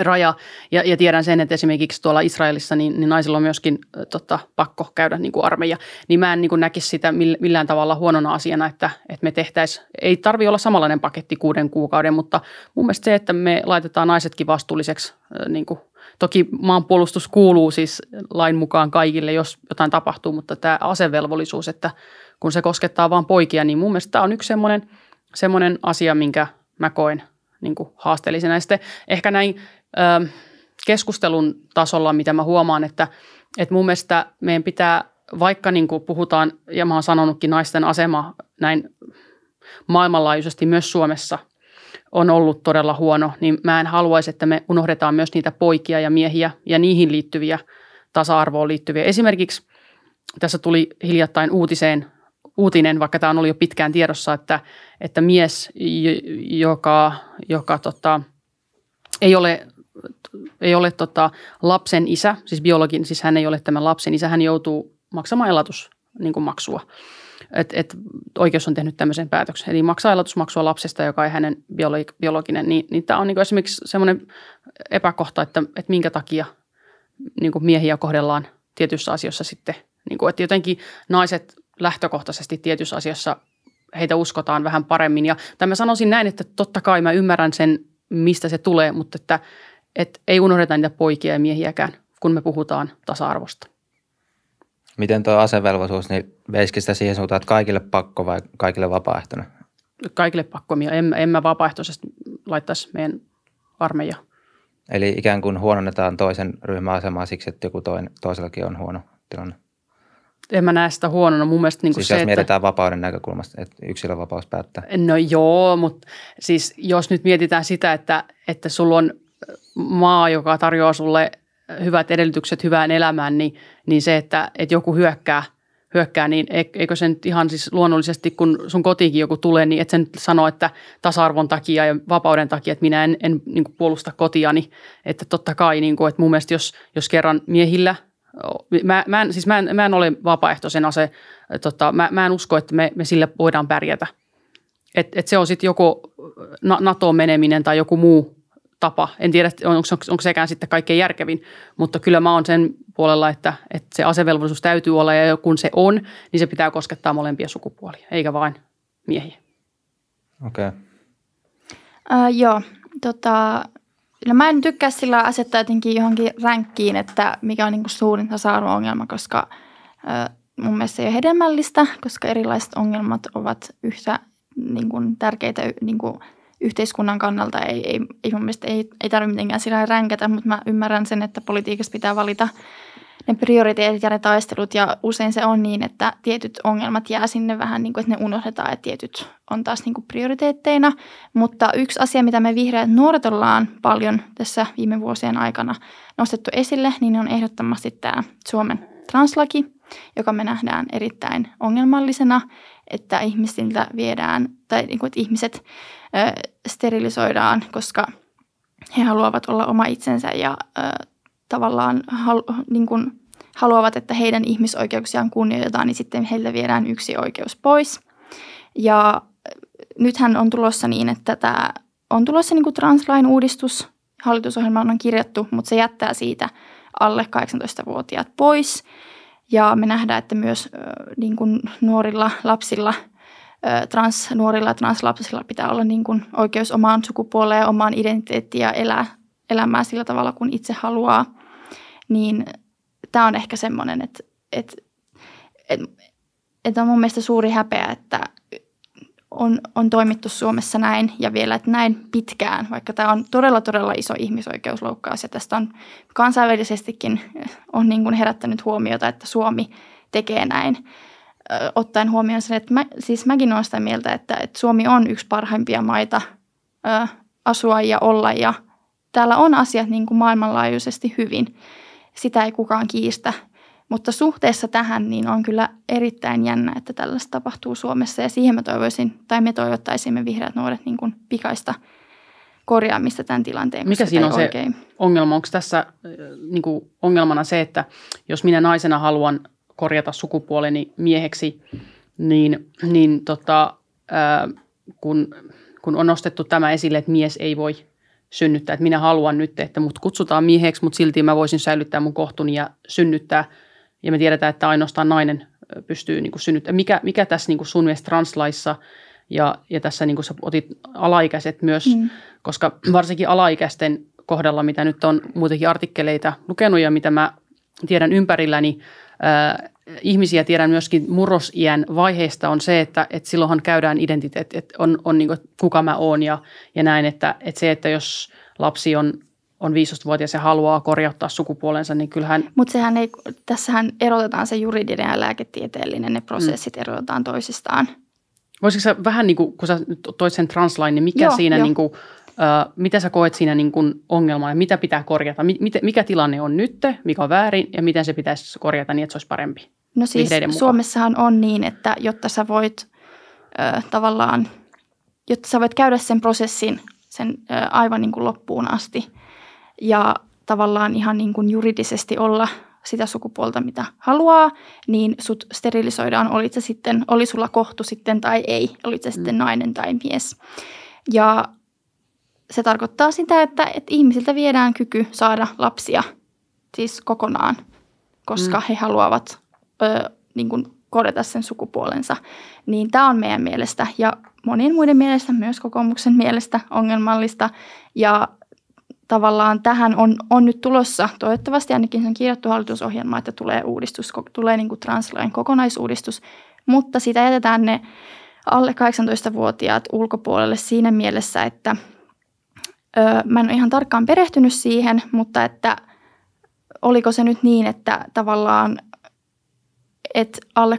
raja. Ja, ja tiedän sen, että esimerkiksi tuolla Israelissa niin, niin naisilla on myöskin tota, pakko käydä niin kuin armeija. Niin mä en niin kuin näkisi sitä millään tavalla huonona asiana, että, että me tehtäisiin, ei tarvi olla samanlainen paketti kuuden kuukauden, mutta mun mielestä se, että me laitetaan naisetkin vastuulliseksi, niin kuin, toki maanpuolustus kuuluu siis lain mukaan kaikille, jos jotain tapahtuu, mutta tämä asevelvollisuus, että kun se koskettaa vain poikia, niin mun mielestä tämä on yksi semmoinen, semmoinen asia, minkä mä koen niin kuin haasteellisena. Ja sitten ehkä näin ö, keskustelun tasolla, mitä mä huomaan, että, että mun mielestä meidän pitää, vaikka niin kuin puhutaan, ja mä oon sanonutkin naisten asema näin maailmanlaajuisesti myös Suomessa on ollut todella huono, niin mä en haluaisi, että me unohdetaan myös niitä poikia ja miehiä ja niihin liittyviä tasa-arvoon liittyviä. Esimerkiksi tässä tuli hiljattain uutiseen uutinen, vaikka tämä on ollut jo pitkään tiedossa, että, että mies, joka, joka tota, ei ole, ei ole tota, lapsen isä, siis biologin, siis hän ei ole tämän lapsen isä, hän joutuu maksamaan elatusmaksua. Niin et, et oikeus on tehnyt tämmöisen päätöksen. Eli maksaa elatusmaksua lapsesta, joka ei hänen biologinen. Niin, niin tämä on niin esimerkiksi semmoinen epäkohta, että, että minkä takia niin miehiä kohdellaan tietyissä asioissa sitten. Niin kuin, että jotenkin naiset lähtökohtaisesti tietyissä asiassa heitä uskotaan vähän paremmin. Ja tai mä sanoisin näin, että totta kai mä ymmärrän sen, mistä se tulee, mutta että, että ei unohdeta niitä poikia ja miehiäkään, kun me puhutaan tasa-arvosta. Miten tuo asevelvollisuus, niin veisikö sitä siihen suuntaan, että kaikille pakko vai kaikille vapaaehtoinen? Kaikille pakko, en, en mä vapaaehtoisesti laittaisi meidän armeija. Eli ikään kuin huononnetaan toisen ryhmän asemaa siksi, että joku toinen, toisellakin on huono tilanne en mä näe sitä huonona. Mun mielestä niin siis se, jos mietitään että, vapauden näkökulmasta, että yksilön vapaus päättää. No joo, mutta siis jos nyt mietitään sitä, että, että sulla on maa, joka tarjoaa sulle hyvät edellytykset hyvään elämään, niin, niin se, että, että joku hyökkää, hyökkää, niin eikö se nyt ihan siis luonnollisesti, kun sun kotiinkin joku tulee, niin et sen sano, että tasa-arvon takia ja vapauden takia, että minä en, en niin puolusta kotiani. Että totta kai, niin kuin, että mun mielestä jos, jos kerran miehillä – Mä, mä, en, siis mä, en, mä en ole vapaaehtoisen ase, tota, mä, mä en usko, että me, me sille voidaan pärjätä. Et, et se on sitten joko NATOon meneminen tai joku muu tapa. En tiedä, onko, onko, sekään sitten kaikkein järkevin, mutta kyllä mä oon sen puolella, että, että se asevelvollisuus täytyy olla ja kun se on, niin se pitää koskettaa molempia sukupuolia, eikä vain miehiä. Okei. Okay. Uh, joo, tota, No mä en tykkää sillä asettaa jotenkin johonkin ränkkiin, että mikä on niin kuin suurin tasa-arvo-ongelma, koska ö, mun mielestä se ei ole hedelmällistä, koska erilaiset ongelmat ovat yhtä niin kuin, tärkeitä niin kuin, yhteiskunnan kannalta. Ei, ei, ei mun mielestä ei, ei tarvitse mitenkään sillä ränkätä, mutta mä ymmärrän sen, että politiikassa pitää valita – ne prioriteetit ja ne taistelut ja usein se on niin, että tietyt ongelmat jää sinne vähän niin kuin, että ne unohdetaan, että tietyt on taas niin kuin prioriteetteina. Mutta yksi asia, mitä me vihreät nuoret ollaan paljon tässä viime vuosien aikana nostettu esille, niin on ehdottomasti tämä Suomen translaki, joka me nähdään erittäin ongelmallisena, että ihmisiltä viedään, tai niin kuin, että ihmiset ö, sterilisoidaan, koska he haluavat olla oma itsensä ja ö, tavallaan hal, niin kuin haluavat, että heidän ihmisoikeuksiaan kunnioitetaan, niin sitten heiltä viedään yksi oikeus pois. Ja nythän on tulossa niin, että tämä on tulossa niin kuin translain uudistus. Hallitusohjelmaan on kirjattu, mutta se jättää siitä alle 18-vuotiaat pois. Ja me nähdään, että myös niin kuin nuorilla lapsilla, transnuorilla ja translapsilla pitää olla niin kuin oikeus omaan sukupuoleen omaan identiteettiin ja elää elämää sillä tavalla, kun itse haluaa. Niin tämä on ehkä semmoinen, että, että, että, että on mun mielestä suuri häpeä, että on, on toimittu Suomessa näin ja vielä että näin pitkään, vaikka tämä on todella todella iso ihmisoikeusloukkaus ja tästä on kansainvälisestikin on niin kuin herättänyt huomiota, että Suomi tekee näin. Ottaen huomioon sen, että mä, siis mäkin olen sitä mieltä, että, että Suomi on yksi parhaimpia maita ö, asua ja olla ja täällä on asiat niin kuin maailmanlaajuisesti hyvin sitä ei kukaan kiistä. Mutta suhteessa tähän niin on kyllä erittäin jännä, että tällaista tapahtuu Suomessa ja siihen mä toivoisin, tai me toivottaisimme vihreät nuoret niin kuin pikaista korjaamista tämän tilanteen. Mikä siinä on oikein. se ongelma? Onko tässä äh, niin kuin ongelmana se, että jos minä naisena haluan korjata sukupuoleni mieheksi, niin, niin tota, ää, äh, kun, kun on nostettu tämä esille, että mies ei voi synnyttää. Että minä haluan nyt, että mut kutsutaan mieheksi, mutta silti mä voisin säilyttää mun kohtuni ja synnyttää. Ja me tiedetään, että ainoastaan nainen pystyy niin kuin synnyttämään. Mikä, mikä tässä niin kuin sun mielestä translaissa ja, ja tässä niin kuin sä otit alaikäiset myös, mm. koska varsinkin alaikäisten kohdalla, mitä nyt on muutenkin artikkeleita lukenut ja mitä mä tiedän ympärilläni, äh, ihmisiä tiedän myöskin murrosiän vaiheista on se, että, että silloinhan käydään identiteetti, että on, on niin kuin, kuka mä oon ja, ja näin, että, että se, että jos lapsi on on 15-vuotias ja haluaa korjauttaa sukupuolensa, niin kyllähän... Mutta sehän ei, tässähän erotetaan se juridinen ja lääketieteellinen, ne prosessit mm. erotetaan toisistaan. Voisitko sä vähän niin kuin, kun sä toit sen translain, niin mikä Joo, siinä jo. niin kuin, Uh, mitä sä koet siinä niin kuin ongelmana, mitä pitää korjata, mikä tilanne on nyt, mikä on väärin ja miten se pitäisi korjata niin, että se olisi parempi? No siis Suomessahan on niin, että jotta sä voit ö, tavallaan, jotta sä voit käydä sen prosessin sen ö, aivan niin kuin loppuun asti ja tavallaan ihan niin kuin juridisesti olla sitä sukupuolta, mitä haluaa, niin sut sterilisoidaan, olit se sitten, oli sulla kohtu sitten tai ei, olit se mm. sitten nainen tai mies. Ja se tarkoittaa sitä, että, että ihmisiltä viedään kyky saada lapsia siis kokonaan, koska mm. he haluavat ö, niin kuin korjata sen sukupuolensa. Niin tämä on meidän mielestä ja monien muiden mielestä, myös kokoomuksen mielestä ongelmallista. Ja tavallaan tähän on, on nyt tulossa, toivottavasti ainakin sen kirjattu hallitusohjelma, että tulee uudistus, tulee niin kuin translain kokonaisuudistus, mutta sitä jätetään ne alle 18-vuotiaat ulkopuolelle siinä mielessä, että – Öö, mä en ole ihan tarkkaan perehtynyt siihen, mutta että oliko se nyt niin, että tavallaan että alle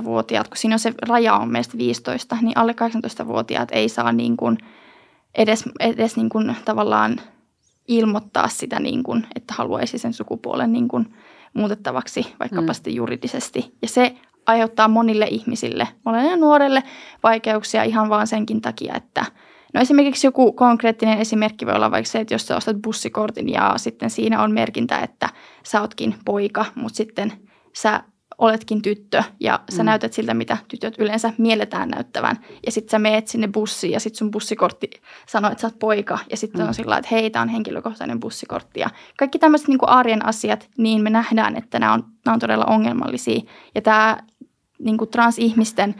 18-vuotiaat, kun siinä on se raja on meistä 15, niin alle 18-vuotiaat ei saa niin kuin edes, edes niin kuin tavallaan ilmoittaa sitä, niin kuin, että haluaisi sen sukupuolen niin kuin muutettavaksi vaikkapa mm. sitten juridisesti. Ja se aiheuttaa monille ihmisille, monelle nuorelle vaikeuksia ihan vaan senkin takia, että – No esimerkiksi joku konkreettinen esimerkki voi olla vaikka se, että jos sä ostat bussikortin ja sitten siinä on merkintä, että sä ootkin poika, mutta sitten sä oletkin tyttö ja sä mm. näytät siltä, mitä tytöt yleensä mielletään näyttävän. Ja sitten sä meet sinne bussiin ja sitten sun bussikortti sanoo, että sä oot poika. Ja sitten mm. on sillä että hei, tämä on henkilökohtainen bussikortti. Ja kaikki tämmöiset niin arjen asiat, niin me nähdään, että nämä on, nämä on todella ongelmallisia. Ja tämä niin transihmisten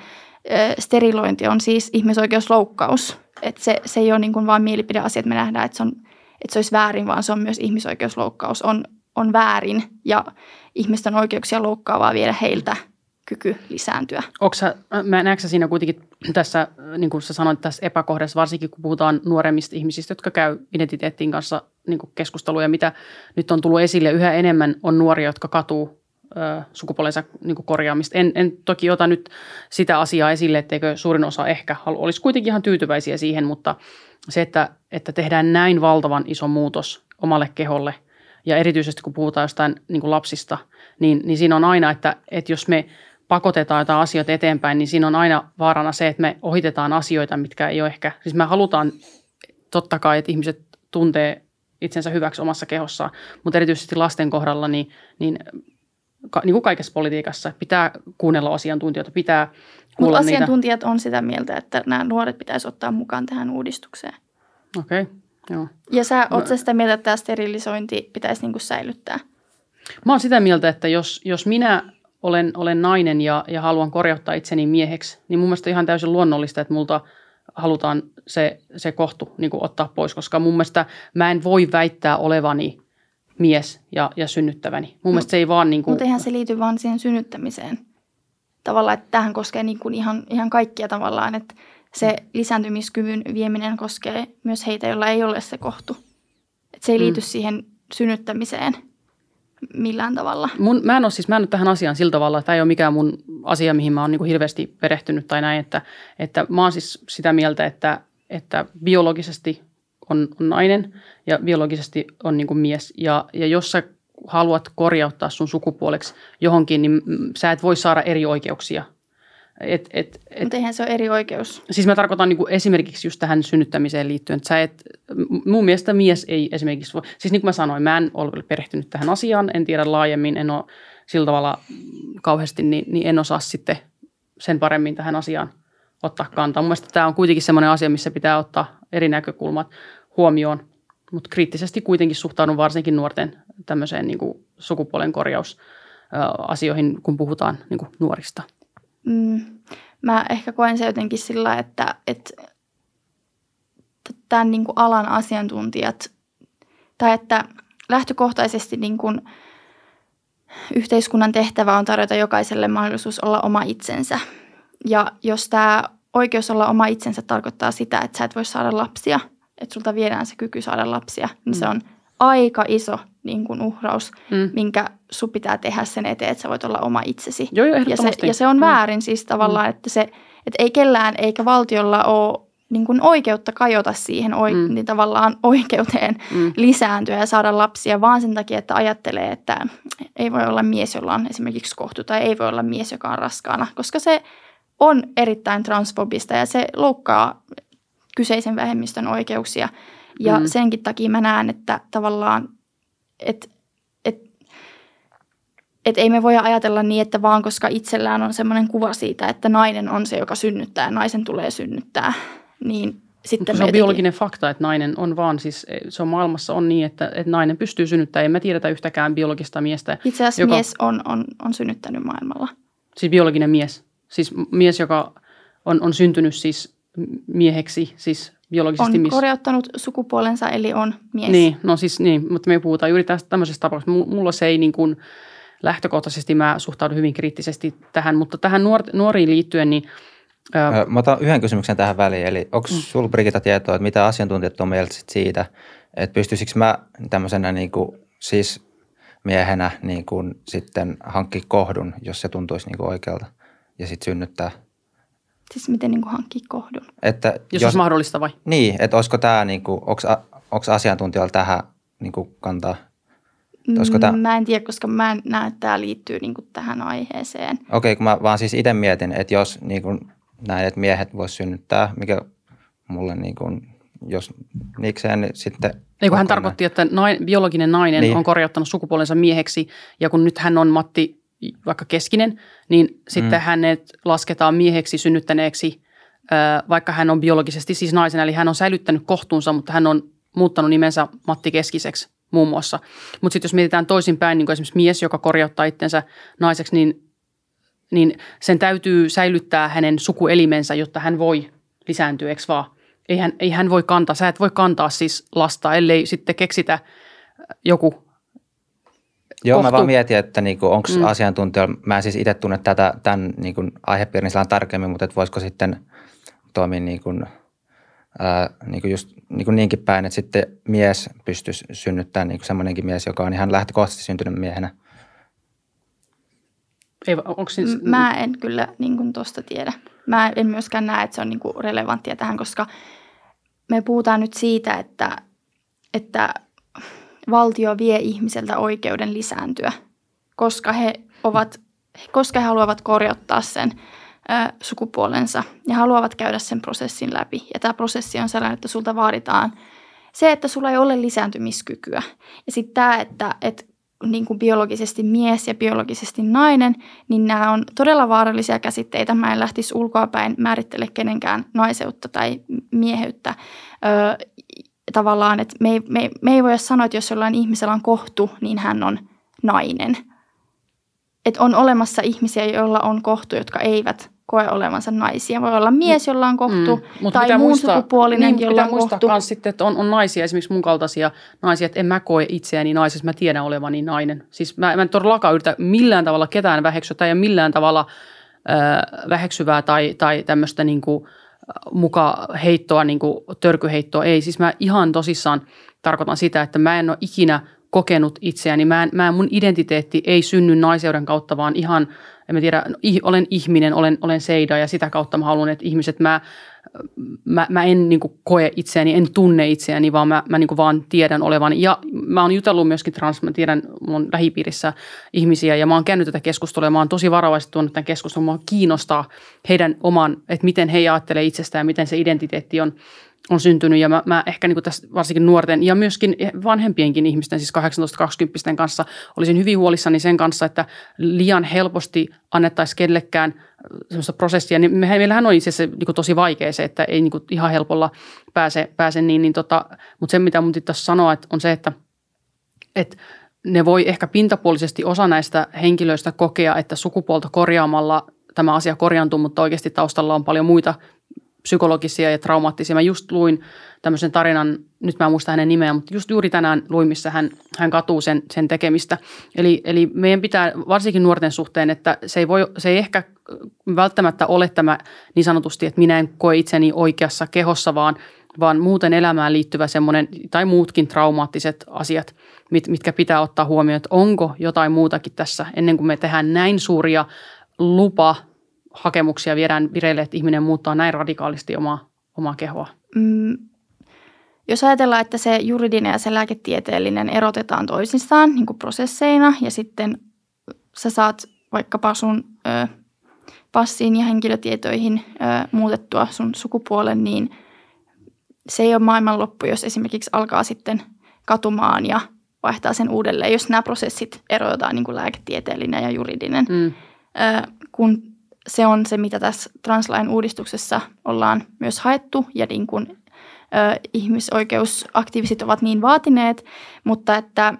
ö, sterilointi on siis ihmisoikeusloukkaus että se, se ei ole niin kuin vain mielipideasia, että me nähdään, että se, on, että se olisi väärin, vaan se on myös ihmisoikeusloukkaus. On, on väärin ja ihmisten oikeuksia loukkaavaa viedä heiltä kyky lisääntyä. Sä, mä näetkö siinä kuitenkin tässä, niin kuin sä sanoit tässä epäkohdassa, varsinkin kun puhutaan nuoremmista ihmisistä, jotka käy identiteettiin kanssa niin keskusteluja, mitä nyt on tullut esille, yhä enemmän on nuoria, jotka katuu sukupuolensa niin korjaamista. En, en toki ota nyt sitä asiaa esille, etteikö suurin osa ehkä olisi kuitenkin ihan tyytyväisiä siihen, mutta se, että, että tehdään näin valtavan iso muutos omalle keholle ja erityisesti kun puhutaan jostain niin kuin lapsista, niin, niin siinä on aina, että, että jos me pakotetaan jotain asioita eteenpäin, niin siinä on aina vaarana se, että me ohitetaan asioita, mitkä ei ole ehkä, siis me halutaan totta kai, että ihmiset tuntee itsensä hyväksi omassa kehossaan, mutta erityisesti lasten kohdalla, niin, niin niin kuin kaikessa politiikassa, pitää kuunnella asiantuntijoita, pitää kuulla Mutta asiantuntijat niitä. on sitä mieltä, että nämä nuoret pitäisi ottaa mukaan tähän uudistukseen. Okei, okay, joo. Ja sä oot no. sitä mieltä, että tämä sterilisointi pitäisi niin kuin säilyttää? Mä oon sitä mieltä, että jos, jos minä olen, olen nainen ja, ja haluan korjauttaa itseni mieheksi, niin mun mielestä ihan täysin luonnollista, että multa halutaan se, se kohtu niin kuin ottaa pois, koska mun mielestä mä en voi väittää olevani mies ja, ja synnyttäväni. Mun no, mielestä se ei vaan niin kuin... Mutta eihän se liity vaan siihen synnyttämiseen. Tavallaan, että tähän koskee niin kuin ihan, ihan kaikkia tavallaan, että se lisääntymiskyvyn vieminen koskee myös heitä, joilla ei ole se kohtu. Että se ei liity mm. siihen synnyttämiseen millään tavalla. Mun, mä, en ole, siis, mä en ole tähän asiaan sillä tavalla, että tämä ei ole mikään mun asia, mihin mä oon niin hirveästi perehtynyt tai näin, että, että mä oon siis sitä mieltä, että, että biologisesti on, on nainen ja biologisesti on niin mies. Ja, ja jos sä haluat korjauttaa sun sukupuoleksi johonkin, niin sä et voi saada eri oikeuksia. Et, et, et, Mutta eihän se ole eri oikeus. Siis mä tarkoitan niin esimerkiksi just tähän synnyttämiseen liittyen, että sä et, mun mielestä mies ei esimerkiksi voi, siis niin kuin mä sanoin, mä en ole perehtynyt tähän asiaan, en tiedä laajemmin, en ole sillä tavalla kauheasti, niin, niin en osaa sitten sen paremmin tähän asiaan ottaa kantaa. Mun mielestä tämä on kuitenkin semmoinen asia, missä pitää ottaa eri näkökulmat huomioon, mutta kriittisesti kuitenkin suhtaudun varsinkin nuorten tämmöiseen niin kuin sukupuolen korjausasioihin, kun puhutaan niin kuin nuorista. Mm, mä ehkä koen se jotenkin sillä, että, että tämän niin kuin alan asiantuntijat, tai että lähtökohtaisesti niin kuin yhteiskunnan tehtävä on tarjota jokaiselle mahdollisuus olla oma itsensä. Ja jos tämä oikeus olla oma itsensä tarkoittaa sitä, että sä et voi saada lapsia, että sulta viedään se kyky saada lapsia, niin mm. se on aika iso niin kuin uhraus, mm. minkä sun pitää tehdä sen eteen, että sä voit olla oma itsesi. Joo, joo, ja, se, ja se on mm. väärin siis tavallaan, mm. että, se, että ei kellään eikä valtiolla ole niin kuin oikeutta kajota siihen mm. niin tavallaan oikeuteen mm. lisääntyä ja saada lapsia, vaan sen takia, että ajattelee, että ei voi olla mies, jolla on esimerkiksi kohtu, tai ei voi olla mies, joka on raskaana, koska se on erittäin transfobista ja se loukkaa kyseisen vähemmistön oikeuksia. Ja mm. senkin takia mä näen, että tavallaan, että et, et ei me voi ajatella niin, että vaan koska itsellään on semmoinen kuva siitä, että nainen on se, joka synnyttää, naisen tulee synnyttää, niin sitten se on biologinen fakta, että nainen on vaan, siis se on maailmassa on niin, että, että nainen pystyy synnyttämään. En mä tiedetä yhtäkään biologista miestä. Itse asiassa joka, mies on, on, on synnyttänyt maailmalla. Siis biologinen mies? Siis mies, joka on, on syntynyt siis mieheksi, siis biologisesti On korjauttanut sukupuolensa, eli on mies. Niin, no siis niin, mutta me puhutaan juuri tästä tämmöisestä tapauksesta. Mulla se ei niin kuin, lähtökohtaisesti mä suhtaudun hyvin kriittisesti tähän, mutta tähän nuor, nuoriin liittyen, niin Ää... Mä otan yhden kysymyksen tähän väliin, eli onko mm. sulla Brigita tietoa, että mitä asiantuntijat on mieltä siitä, että pystyisikö mä tämmöisenä niin kuin, siis miehenä niin kuin, sitten hankki kohdun, jos se tuntuisi niin kuin oikealta ja sitten synnyttää? Siis miten niin kuin hankkii kohdun? Että jos, jos olisi mahdollista vai? Niin, että olisiko tämä, niin kuin, onko asiantuntijalla tähän niin kuin kantaa? Olisiko tämä... Mä en tiedä, koska mä en näe, että tämä liittyy niin kuin tähän aiheeseen. Okei, okay, kun mä vaan siis itse mietin, että jos niin kuin näin, että miehet vois synnyttää, mikä mulle niin kuin, jos niikseen niin sitten... Ei kun hän tarkoitti, että nain, biologinen nainen niin. on korjauttanut sukupuolensa mieheksi ja kun nyt hän on Matti vaikka keskinen, niin sitten mm. hänet lasketaan mieheksi synnyttäneeksi, vaikka hän on biologisesti siis naisen, eli hän on säilyttänyt kohtuunsa, mutta hän on muuttanut nimensä Matti Keskiseksi muun muassa. Mutta sitten jos mietitään toisinpäin, niin kuin esimerkiksi mies, joka korjauttaa itsensä naiseksi, niin, niin sen täytyy säilyttää hänen sukuelimensä, jotta hän voi lisääntyä, eikö vaan? Ei hän, ei hän voi kantaa, sä et voi kantaa siis lasta, ellei sitten keksitä joku Joo, kohtu. mä vaan mietin, että niinku, onko mm. asiantuntija, mä en siis itse tunne tätä, tämän niinku, aihepiirin tarkemmin, mutta että voisiko sitten toimia niin kuin, ää, niin kuin just niin kuin niinkin päin, että sitten mies pystyisi synnyttämään niin kuin semmoinenkin mies, joka on ihan lähtökohtaisesti syntynyt miehenä. Ei, onko siis... Mä en kyllä niin tuosta tiedä. Mä en myöskään näe, että se on niin relevanttia tähän, koska me puhutaan nyt siitä, että, että valtio vie ihmiseltä oikeuden lisääntyä, koska he, ovat, koska he haluavat korjottaa sen ö, sukupuolensa ja haluavat käydä sen prosessin läpi. Ja tämä prosessi on sellainen, että sulta vaaditaan se, että sulla ei ole lisääntymiskykyä. Ja sitten tämä, että, että niin kuin biologisesti mies ja biologisesti nainen, niin nämä on todella vaarallisia käsitteitä. Mä en lähtisi ulkoapäin määrittele kenenkään naiseutta tai mieheyttä. Öö, tavallaan, että me ei, me, me ei voida sanoa, että jos jollain ihmisellä on kohtu, niin hän on nainen. Että on olemassa ihmisiä, joilla on kohtu, jotka eivät koe olevansa naisia. Voi olla mies, jolla on kohtu, mm, tai muun muistaa, sukupuolinen, niin, jolla on kohtu. Myös sitten, että on, on naisia, esimerkiksi mun kaltaisia naisia, että en mä koe itseäni naisessa, mä tiedän olevani nainen. Siis mä, mä en todellakaan yritä millään tavalla ketään väheksyä ja millään tavalla äh, väheksyvää tai, tai tämmöistä niin kuin, muka heittoa, niin kuin törkyheittoa. Ei, siis mä ihan tosissaan tarkoitan sitä, että mä en ole ikinä kokenut itseäni. Mä en, mä, mun identiteetti ei synny naiseuden kautta, vaan ihan, en mä tiedä, olen ihminen, olen, olen seida ja sitä kautta mä haluan, että ihmiset, mä, mä, mä en niin koe itseäni, en tunne itseäni, vaan mä, mä niin vaan tiedän olevan. Ja mä oon jutellut myöskin trans, mä tiedän, on lähipiirissä ihmisiä ja mä oon käynyt tätä keskustelua mä oon tosi varovaisesti tuonut tämän keskustelun. Mua kiinnostaa heidän oman, että miten he ajattelee itsestään ja miten se identiteetti on on syntynyt ja mä, mä ehkä niin tässä varsinkin nuorten ja myöskin vanhempienkin ihmisten, siis 18-20 kanssa olisin hyvin huolissani sen kanssa, että liian helposti annettaisiin kellekään semmoista prosessia, niin meillähän on itse asiassa niin tosi vaikea se, että ei niin ihan helpolla pääse, pääse niin, niin tota, mutta se mitä mun tässä sanoa, että on se, että, että ne voi ehkä pintapuolisesti osa näistä henkilöistä kokea, että sukupuolta korjaamalla tämä asia korjaantuu, mutta oikeasti taustalla on paljon muita psykologisia ja traumaattisia. Mä just luin tämmöisen tarinan, nyt mä en muista hänen nimeä, mutta just juuri tänään luin, missä hän, hän katuu sen, sen tekemistä. Eli, eli meidän pitää, varsinkin nuorten suhteen, että se ei, voi, se ei ehkä välttämättä ole tämä niin sanotusti, että minä en koe itseni oikeassa kehossa, vaan, vaan muuten elämään liittyvä semmoinen, tai muutkin traumaattiset asiat, mit, mitkä pitää ottaa huomioon, että onko jotain muutakin tässä, ennen kuin me tehdään näin suuria lupa hakemuksia viedään vireille, että ihminen muuttaa näin radikaalisti omaa, omaa kehoa? Mm, jos ajatellaan, että se juridinen ja se lääketieteellinen erotetaan toisistaan niin kuin prosesseina ja sitten sä saat vaikkapa sun ö, passiin ja henkilötietoihin ö, muutettua sun sukupuolen, niin se ei ole maailmanloppu, jos esimerkiksi alkaa sitten katumaan ja vaihtaa sen uudelleen, jos nämä prosessit erotetaan niin kuin lääketieteellinen ja juridinen. Mm. Ö, kun se on se, mitä tässä translain uudistuksessa ollaan myös haettu ja niin kuin, ö, ihmisoikeusaktivistit ovat niin vaatineet, mutta että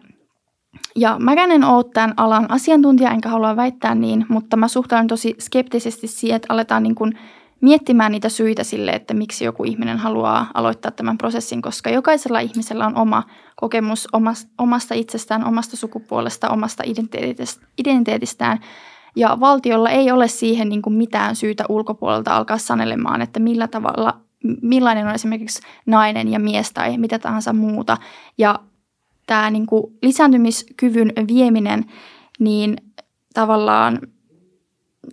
ja mäkään en ole tämän alan asiantuntija, enkä halua väittää niin, mutta mä suhtaudun tosi skeptisesti siihen, että aletaan niin kuin miettimään niitä syitä sille, että miksi joku ihminen haluaa aloittaa tämän prosessin, koska jokaisella ihmisellä on oma kokemus omasta itsestään, omasta sukupuolesta, omasta identiteetistään ja valtiolla ei ole siihen niin kuin mitään syytä ulkopuolelta alkaa sanelemaan, että millä tavalla, millainen on esimerkiksi nainen ja mies tai mitä tahansa muuta. Ja tämä niin kuin lisääntymiskyvyn vieminen, niin tavallaan,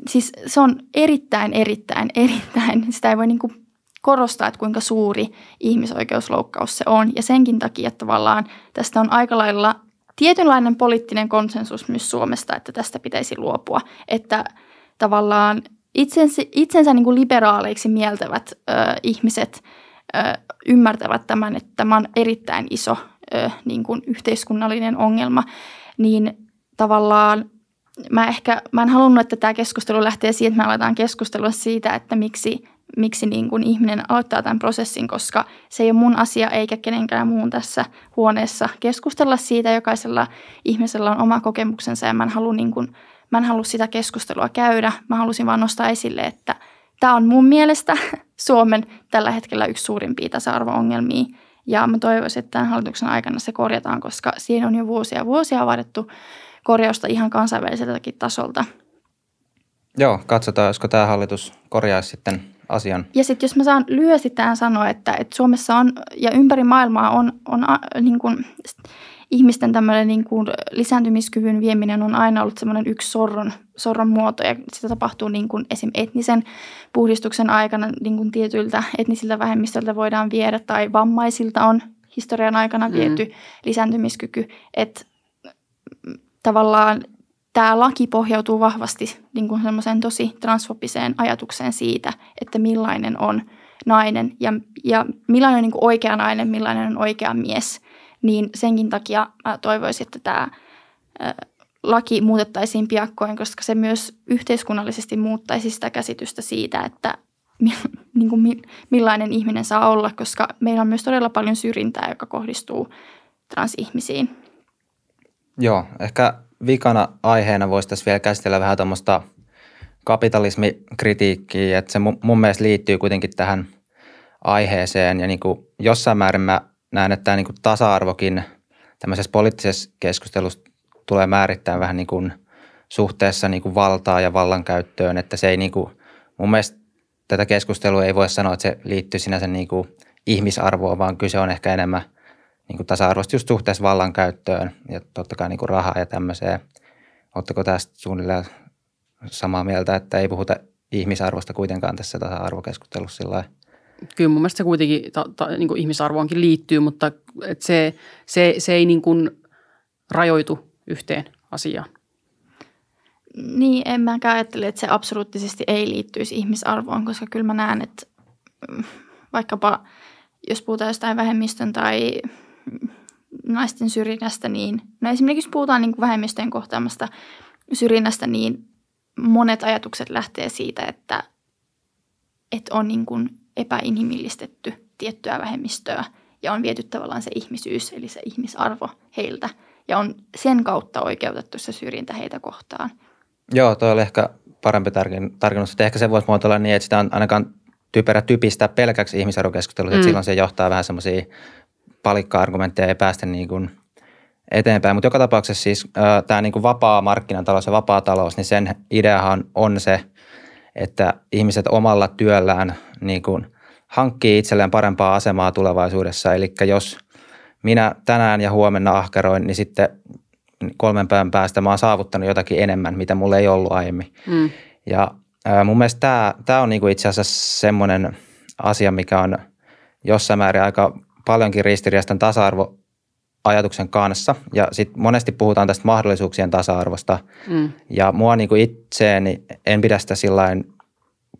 siis se on erittäin, erittäin, erittäin, sitä ei voi niin kuin korostaa, että kuinka suuri ihmisoikeusloukkaus se on. Ja senkin takia tavallaan tästä on aika lailla tietynlainen poliittinen konsensus myös Suomesta, että tästä pitäisi luopua. Että tavallaan itsensä, itsensä niin kuin liberaaleiksi mieltävät ö, ihmiset ö, ymmärtävät tämän, että tämä on erittäin iso ö, niin kuin yhteiskunnallinen ongelma, niin tavallaan mä ehkä, mä en halunnut, että tämä keskustelu lähtee siitä, että me aletaan keskustelua siitä, että miksi miksi niin kuin ihminen aloittaa tämän prosessin, koska se ei ole mun asia eikä kenenkään muun tässä huoneessa keskustella siitä. Jokaisella ihmisellä on oma kokemuksensa ja mä en halua, niin kuin, mä en halua sitä keskustelua käydä. Mä halusin vaan nostaa esille, että tämä on mun mielestä Suomen tällä hetkellä yksi suurimpia tasa-arvo-ongelmia. Ja mä toivoisin, että tämän hallituksen aikana se korjataan, koska siinä on jo vuosia vuosia vaadittu korjausta ihan kansainväliseltäkin tasolta. Joo, katsotaan, josko tämä hallitus korjaisi sitten asian. Ja sitten jos mä saan lyhyesti tähän sanoa, että, että Suomessa on ja ympäri maailmaa on, on a, niin kuin, ihmisten tämmöinen niin kuin lisääntymiskyvyn vieminen on aina ollut semmoinen yksi sorron, sorron muoto ja sitä tapahtuu niin kuin esim. etnisen puhdistuksen aikana niin kuin tietyiltä etnisiltä vähemmistöltä voidaan viedä tai vammaisilta on historian aikana viety mm. lisääntymiskyky, että tavallaan tämä laki pohjautuu vahvasti niin kuin semmoiseen tosi transfobiseen ajatukseen siitä, että millainen on nainen ja, ja millainen on niin kuin oikea nainen, millainen on oikea mies. Niin senkin takia mä toivoisin, että tämä laki muutettaisiin piakkoin, koska se myös yhteiskunnallisesti muuttaisi sitä käsitystä siitä, että niin kuin millainen ihminen saa olla, koska meillä on myös todella paljon syrjintää, joka kohdistuu transihmisiin. Joo, ehkä vikana aiheena voisi tässä vielä käsitellä vähän tuommoista kapitalismikritiikkiä, että se mun mielestä liittyy kuitenkin tähän aiheeseen. Ja niin kuin jossain määrin mä näen, että tämä niin kuin tasa-arvokin tämmöisessä poliittisessa keskustelussa tulee määrittää vähän niin kuin suhteessa niin kuin valtaa ja vallankäyttöön, että se ei niin kuin, mun mielestä tätä keskustelua ei voi sanoa, että se liittyy sinänsä niin kuin ihmisarvoon, vaan kyse on ehkä enemmän – niin kuin tasa-arvoista just suhteessa vallankäyttöön ja totta kai niin kuin rahaa ja tämmöiseen. Oletteko tästä suunnilleen samaa mieltä, että ei puhuta ihmisarvosta kuitenkaan tässä tasa-arvokeskustelussa sillä Kyllä mun mielestä se kuitenkin ta, ta, niin kuin ihmisarvoonkin liittyy, mutta et se, se, se ei niin kuin rajoitu yhteen asiaan. Niin, en mäkään ajattele, että se absoluuttisesti ei liittyisi ihmisarvoon, koska kyllä mä näen, että vaikkapa – jos puhutaan jostain vähemmistön tai naisten syrjinnästä, niin no esimerkiksi puhutaan niin kuin vähemmistöjen kohtaamasta syrjinnästä, niin monet ajatukset lähtee siitä, että, että on niin kuin epäinhimillistetty tiettyä vähemmistöä ja on viety tavallaan se ihmisyys, eli se ihmisarvo heiltä ja on sen kautta oikeutettu se syrjintä heitä kohtaan. Joo, toi oli ehkä parempi tarkennus. Ehkä se voisi muotoilla niin, että sitä on ainakaan typerä typistää pelkäksi ihmisarvokeskusteluksi, mm. että silloin se johtaa vähän semmoisia palikka-argumentteja ei päästä niin kuin eteenpäin. Mutta joka tapauksessa siis tämä niin kuin vapaa markkinatalous ja vapaa talous, niin sen ideahan on se, että ihmiset omalla työllään niin kuin hankkii itselleen parempaa asemaa tulevaisuudessa. Eli jos minä tänään ja huomenna ahkeroin, niin sitten kolmen päivän päästä mä oon saavuttanut jotakin enemmän, mitä mulla ei ollut aiemmin. Mm. Ja mun mielestä tämä, on niin kuin itse asiassa semmoinen asia, mikä on jossain määrin aika paljonkin ristiriastan tasa-arvo ajatuksen kanssa. Ja sitten monesti puhutaan tästä mahdollisuuksien tasa-arvosta. Mm. Ja mua niin kuin itseeni en pidä sitä sillain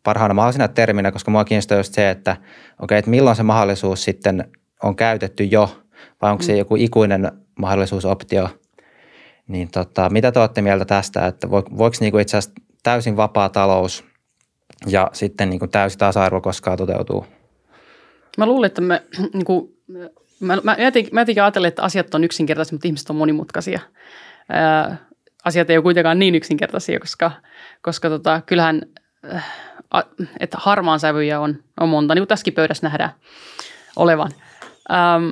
parhaana mahdollisena terminä, koska mua kiinnostaa just se, että okei, että milloin se mahdollisuus sitten on käytetty jo, vai onko se mm. joku ikuinen mahdollisuusoptio. Niin tota, mitä te olette mieltä tästä, että voiko niin kuin itse asiassa täysin vapaa talous ja sitten niin kuin täysi tasa-arvo koskaan toteutuu? Mä luulen, että me, niin kuin, mä, mä, jotenkin, mä jotenkin ajattelen, että asiat on yksinkertaisia, mutta ihmiset on monimutkaisia. Ää, asiat ei ole kuitenkaan niin yksinkertaisia, koska, koska tota, kyllähän äh, että harmaan sävyjä on, on monta, niin kuin tässäkin pöydässä nähdään olevan. Ähm,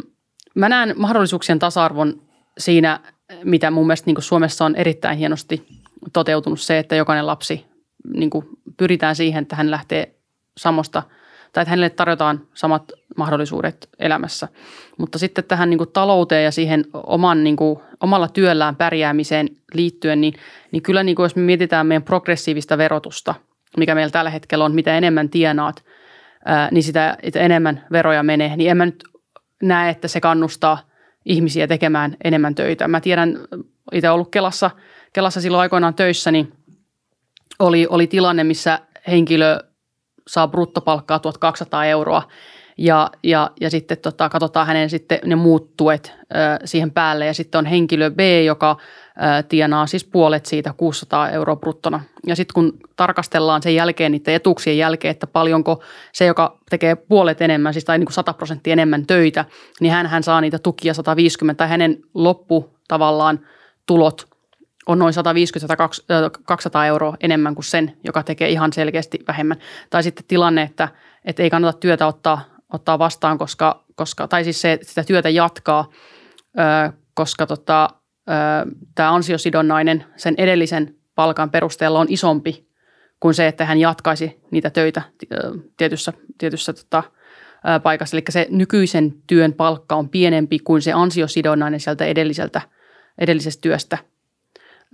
mä näen mahdollisuuksien tasa-arvon siinä, mitä mun mielestä niin kuin Suomessa on erittäin hienosti toteutunut se, että jokainen lapsi niin kuin pyritään siihen, että hän lähtee samosta tai että hänelle tarjotaan samat mahdollisuudet elämässä. Mutta sitten tähän niin kuin talouteen ja siihen oman, niin kuin, omalla työllään pärjäämiseen liittyen, niin, niin kyllä niin kuin jos me mietitään meidän progressiivista verotusta, mikä meillä tällä hetkellä on, mitä enemmän tienaat, ää, niin sitä enemmän veroja menee, niin en mä nyt näe, että se kannustaa ihmisiä tekemään enemmän töitä. Mä tiedän, itse ollut Kelassa, Kelassa silloin aikoinaan töissä, niin oli, oli tilanne, missä henkilö saa bruttopalkkaa 1200 euroa. Ja, ja, ja sitten tota, katsotaan hänen sitten ne muut tuet ö, siihen päälle. Ja sitten on henkilö B, joka ö, tienaa siis puolet siitä 600 euroa bruttona. Ja sitten kun tarkastellaan sen jälkeen niiden etuuksien jälkeen, että paljonko se, joka tekee puolet enemmän, siis tai niin kuin 100 prosenttia enemmän töitä, niin hän, hän saa niitä tukia 150 tai hänen loppu tavallaan tulot on noin 150-200 euroa enemmän kuin sen, joka tekee ihan selkeästi vähemmän. Tai sitten tilanne, että, että ei kannata työtä ottaa, ottaa vastaan, koska, koska, tai siis se, sitä työtä jatkaa, koska tota, tämä ansiosidonnainen sen edellisen palkan perusteella on isompi kuin se, että hän jatkaisi niitä töitä tietyssä, tietyssä tota, paikassa. Eli se nykyisen työn palkka on pienempi kuin se ansiosidonnainen sieltä edelliseltä, edellisestä työstä –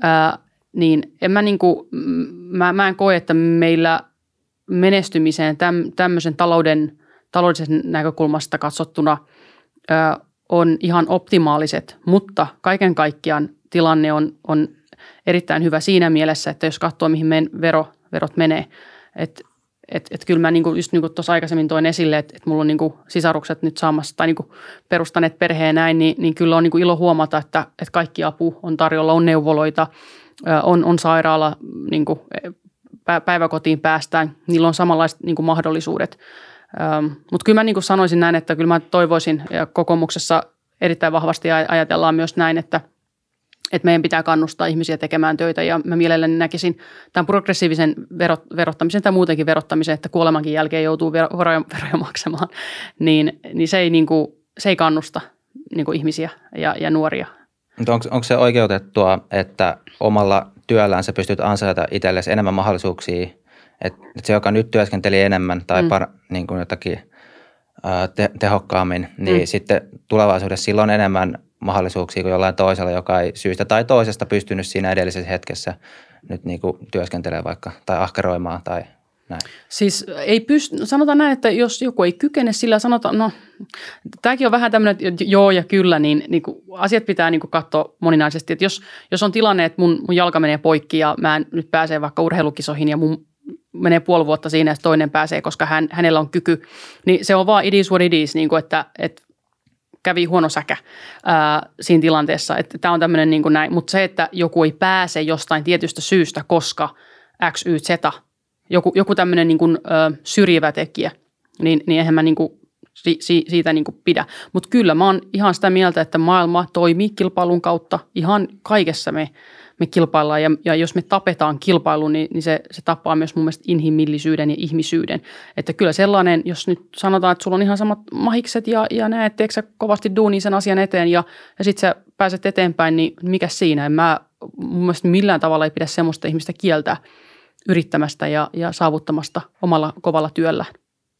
ää, niin en mä, niin kuin, mä, mä en koe, että meillä menestymiseen täm, tämmöisen talouden, taloudellisen näkökulmasta katsottuna ää, on ihan optimaaliset, mutta kaiken kaikkiaan tilanne on, on erittäin hyvä siinä mielessä, että jos katsoo, mihin meidän vero, verot menee, että et, et kyllä mä niinku, just niin kuin tuossa aikaisemmin toin esille, että et mulla on niinku sisarukset nyt saamassa tai niinku perustaneet perheen näin, niin, niin kyllä on niinku ilo huomata, että, että kaikki apu on tarjolla, on neuvoloita, on, on sairaala, niinku, päiväkotiin päästään, niillä on samanlaiset niinku mahdollisuudet. Mutta kyllä mä niinku sanoisin näin, että kyllä mä toivoisin ja kokoomuksessa erittäin vahvasti ajatellaan myös näin, että – että meidän pitää kannustaa ihmisiä tekemään töitä ja mä mielelläni näkisin tämän progressiivisen verot, verottamisen tai muutenkin verottamisen, että kuolemankin jälkeen joutuu veroja, veroja maksamaan, niin, niin, se, ei, niin kuin, se ei kannusta niin kuin ihmisiä ja, ja nuoria. Onko, onko se oikeutettua, että omalla työllään sä pystyt ansaita itsellesi enemmän mahdollisuuksia, että, että se, joka nyt työskenteli enemmän tai mm. par, niin kuin jotakin te, tehokkaammin, niin mm. sitten tulevaisuudessa silloin enemmän mahdollisuuksia kuin jollain toisella, joka ei syystä tai toisesta pystynyt siinä edellisessä hetkessä nyt niin kuin työskentelemään vaikka tai ahkeroimaan tai näin. Siis ei pysty, sanotaan näin, että jos joku ei kykene sillä sanotaan, no tämäkin on vähän tämmöinen, että joo ja kyllä, niin, niin kuin asiat pitää niin kuin katsoa moninaisesti. Että jos, jos on tilanne, että mun, mun jalka menee poikki ja mä en nyt pääse vaikka urheilukisoihin ja mun menee puoli vuotta siinä, että toinen pääsee, koska hän, hänellä on kyky. Niin se on vaan it is what it is, niin kuin että, että kävi huono säkä ää, siinä tilanteessa. Että tämä on tämmöinen niin kuin näin. Mutta se, että joku ei pääse jostain tietystä syystä, koska X, Y, Z, joku, joku tämmöinen niin kuin, syrjivä tekijä, niin, niin eihän mä niin kuin si, si, siitä niin kuin pidä. Mutta kyllä mä oon ihan sitä mieltä, että maailma toimii kilpailun kautta. Ihan kaikessa me, me kilpaillaan ja, ja jos me tapetaan kilpailu, niin, niin se, se tappaa myös mun mielestä inhimillisyyden ja ihmisyyden. Että kyllä sellainen, jos nyt sanotaan, että sulla on ihan samat mahikset ja, ja näet, teekö sä kovasti duunia sen asian eteen ja, ja sitten sä pääset eteenpäin, niin mikä siinä? En mä mun mielestä millään tavalla ei pidä semmoista ihmistä kieltää yrittämästä ja, ja saavuttamasta omalla kovalla työllä.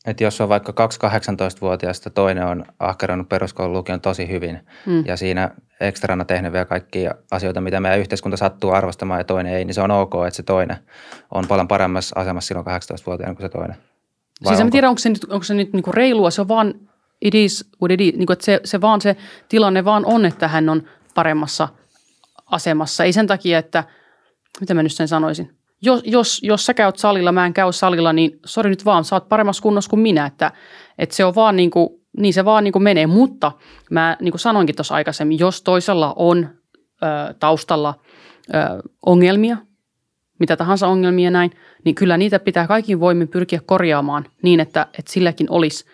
Että jos on vaikka kaksi 18-vuotiaista, toinen on ahkerannut peruskoulun lukion tosi hyvin mm. ja siinä ekstrana tehnyt vielä kaikkia asioita, mitä meidän yhteiskunta sattuu arvostamaan ja toinen ei, niin se on ok, että se toinen on paljon paremmassa asemassa silloin 18-vuotiaana kuin se toinen. Vai siis en tiedä, onko se nyt, onko se nyt niinku reilua, se on vaan it is what it is, niinku, että se, se vaan se tilanne vaan on, että hän on paremmassa asemassa. Ei sen takia, että, mitä mä nyt sen sanoisin, jos, jos, jos sä käyt salilla, mä en käy salilla, niin sori nyt vaan, sä oot paremmassa kunnossa kuin minä, että, että se on vaan niin kuin, niin se vaan niin kuin menee, mutta mä niin kuin sanoinkin tuossa aikaisemmin, jos toisella on ö, taustalla ö, ongelmia, mitä tahansa ongelmia näin, niin kyllä niitä pitää kaikin voimin pyrkiä korjaamaan niin, että, että silläkin olisi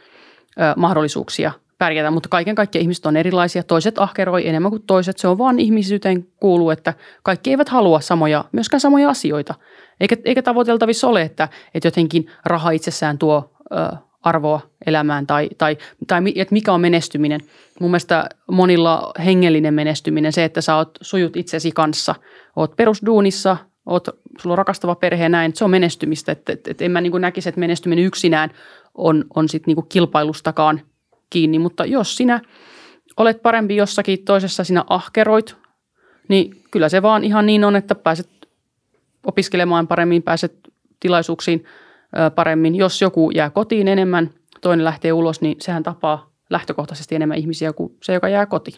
ö, mahdollisuuksia pärjätä, mutta kaiken kaikkiaan ihmiset on erilaisia. Toiset ahkeroi enemmän kuin toiset. Se on vaan ihmisyyteen kuuluu, että kaikki eivät halua samoja, myöskään samoja asioita. Eikä, eikä tavoiteltavissa ole, että, että jotenkin raha itsessään tuo ö, arvoa elämään tai, tai, tai että mikä on menestyminen. Mun mielestä monilla hengellinen menestyminen, se, että sä oot sujut itsesi kanssa, oot perusduunissa, oot, sulla on rakastava perhe ja näin, se on menestymistä. Että et, et en mä niin näkisi, että menestyminen yksinään on, on sitten niin kilpailustakaan kiinni, mutta jos sinä olet parempi jossakin toisessa, sinä ahkeroit, niin kyllä se vaan ihan niin on, että pääset opiskelemaan paremmin, pääset tilaisuuksiin paremmin. Jos joku jää kotiin enemmän, toinen lähtee ulos, niin sehän tapaa lähtökohtaisesti enemmän ihmisiä kuin se, joka jää kotiin.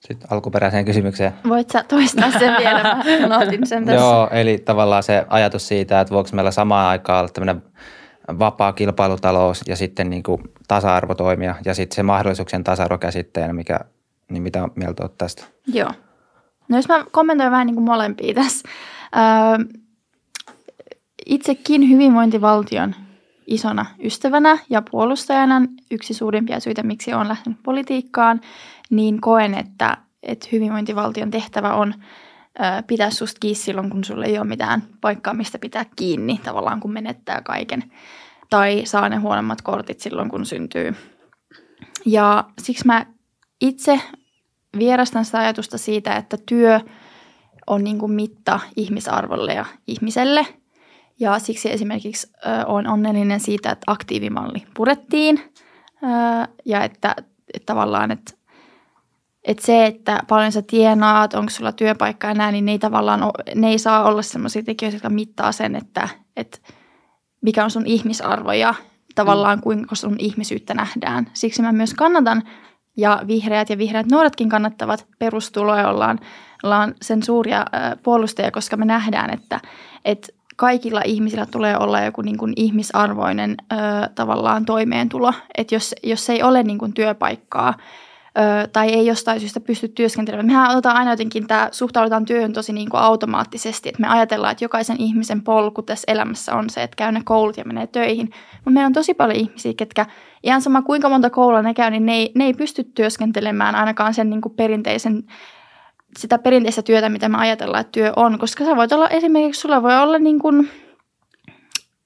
Sitten alkuperäiseen kysymykseen. Voit sä toistaa sen vielä? Mä sen tässä. Joo, eli tavallaan se ajatus siitä, että voiko meillä samaan aikaan olla tämmöinen vapaa kilpailutalous ja sitten niin kuin tasa toimia ja sitten se mahdollisuuksien tasa käsitteenä, mikä, niin mitä mieltä olet tästä? Joo. No jos mä kommentoin vähän niin kuin molempia tässä. Öö, itsekin hyvinvointivaltion isona ystävänä ja puolustajana, yksi suurimpia syitä, miksi olen lähtenyt politiikkaan, niin koen, että, että hyvinvointivaltion tehtävä on pitää susta kiinni silloin, kun sulla ei ole mitään paikkaa, mistä pitää kiinni, tavallaan kun menettää kaiken. Tai saa ne huonommat kortit silloin, kun syntyy. Ja siksi mä itse vierastan sitä ajatusta siitä, että työ on niin kuin mitta ihmisarvolle ja ihmiselle. Ja siksi esimerkiksi ö, olen onnellinen siitä, että aktiivimalli purettiin ö, ja että, että tavallaan, että että se, että paljon sä tienaat, onko sulla työpaikka ja näin, niin ne ei tavallaan ole, ne ei saa olla sellaisia tekijöitä, jotka mittaa sen, että, että mikä on sun ihmisarvo ja tavallaan mm. kuinka sun ihmisyyttä nähdään. Siksi mä myös kannatan ja vihreät ja vihreät nuoretkin kannattavat perustuloa ja ollaan, ollaan sen suuria puolustajia, koska me nähdään, että, että kaikilla ihmisillä tulee olla joku niin kuin ihmisarvoinen ö, tavallaan toimeentulo. Että jos, jos ei ole niin kuin työpaikkaa ö, tai ei jostain syystä pysty työskentelemään. Mehän otetaan aina jotenkin tämä, suhtaudutaan työhön tosi niin kuin automaattisesti, että me ajatellaan, että jokaisen ihmisen polku tässä elämässä on se, että käy ne koulut ja menee töihin. Mutta meillä on tosi paljon ihmisiä, ketkä ihan sama kuinka monta koulua ne käy, niin ne ei, ne ei pysty työskentelemään ainakaan sen niin kuin perinteisen sitä perinteistä työtä, mitä me ajatellaan, että työ on. Koska sä voit olla esimerkiksi, sulla voi olla niin kuin,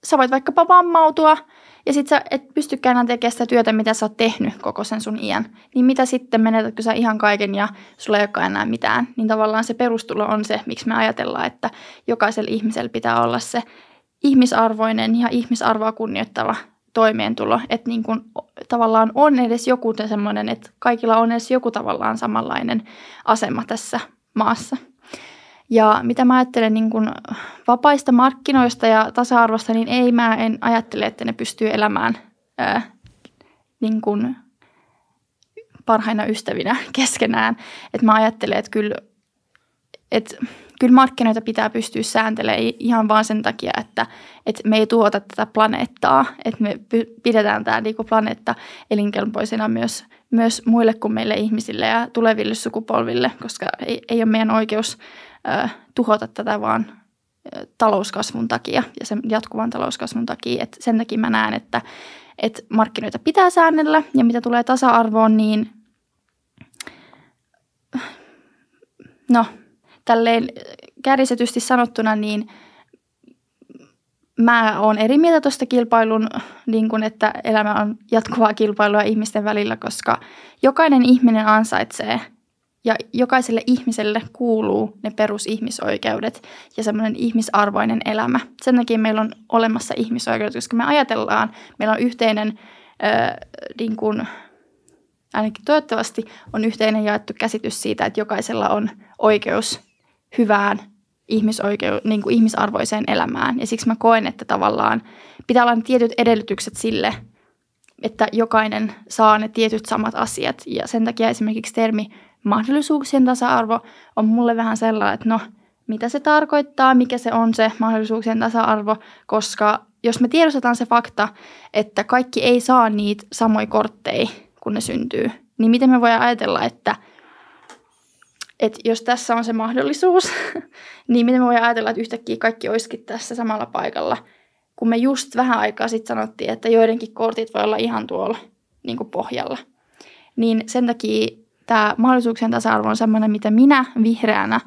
sä voit vaikkapa vammautua – ja sit sä et pystykään enää tekemään sitä työtä, mitä sä oot tehnyt koko sen sun iän. Niin mitä sitten, menetätkö sä ihan kaiken ja sulla ei olekaan enää mitään. Niin tavallaan se perustulo on se, miksi me ajatellaan, että jokaisella ihmisellä pitää olla se ihmisarvoinen ja ihmisarvoa kunnioittava toimeentulo. Että niin kun tavallaan on edes joku semmoinen, että kaikilla on edes joku tavallaan samanlainen asema tässä maassa. Ja mitä mä ajattelen niin kuin vapaista markkinoista ja tasa-arvosta, niin ei mä en ajattele, että ne pystyy elämään ää, niin kuin parhaina ystävinä keskenään. Että mä ajattelen, että kyllä et, kyllä markkinoita pitää pystyä sääntelemään ihan vaan sen takia, että, että me ei tuota tätä planeettaa, että me pidetään tämä niin planeetta elinkelpoisena myös, myös muille kuin meille ihmisille ja tuleville sukupolville, koska ei, ei ole meidän oikeus ö, tuhota tätä vaan talouskasvun takia ja sen jatkuvan talouskasvun takia. Et sen takia mä näen, että, että markkinoita pitää säännellä ja mitä tulee tasa-arvoon, niin no tälleen kärjistetysti sanottuna, niin mä oon eri mieltä tuosta kilpailun, niin kun, että elämä on jatkuvaa kilpailua ihmisten välillä, koska jokainen ihminen ansaitsee ja jokaiselle ihmiselle kuuluu ne perusihmisoikeudet ja semmoinen ihmisarvoinen elämä. Sen takia meillä on olemassa ihmisoikeudet, koska me ajatellaan, meillä on yhteinen, äh, niin kuin, ainakin toivottavasti on yhteinen jaettu käsitys siitä, että jokaisella on oikeus hyvään ihmisoikeu- niin kuin ihmisarvoiseen elämään. Ja siksi mä koen, että tavallaan pitää olla tietyt edellytykset sille, että jokainen saa ne tietyt samat asiat. Ja sen takia esimerkiksi termi mahdollisuuksien tasa-arvo on mulle vähän sellainen, että no, mitä se tarkoittaa, mikä se on se mahdollisuuksien tasa-arvo, koska jos me tiedostetaan se fakta, että kaikki ei saa niitä samoja kortteja, kun ne syntyy, niin miten me voidaan ajatella, että, että jos tässä on se mahdollisuus, niin miten me voidaan ajatella, että yhtäkkiä kaikki olisikin tässä samalla paikalla, kun me just vähän aikaa sitten sanottiin, että joidenkin kortit voi olla ihan tuolla niin kuin pohjalla. Niin sen takia tämä mahdollisuuksien tasa-arvo on sellainen, mitä minä vihreänä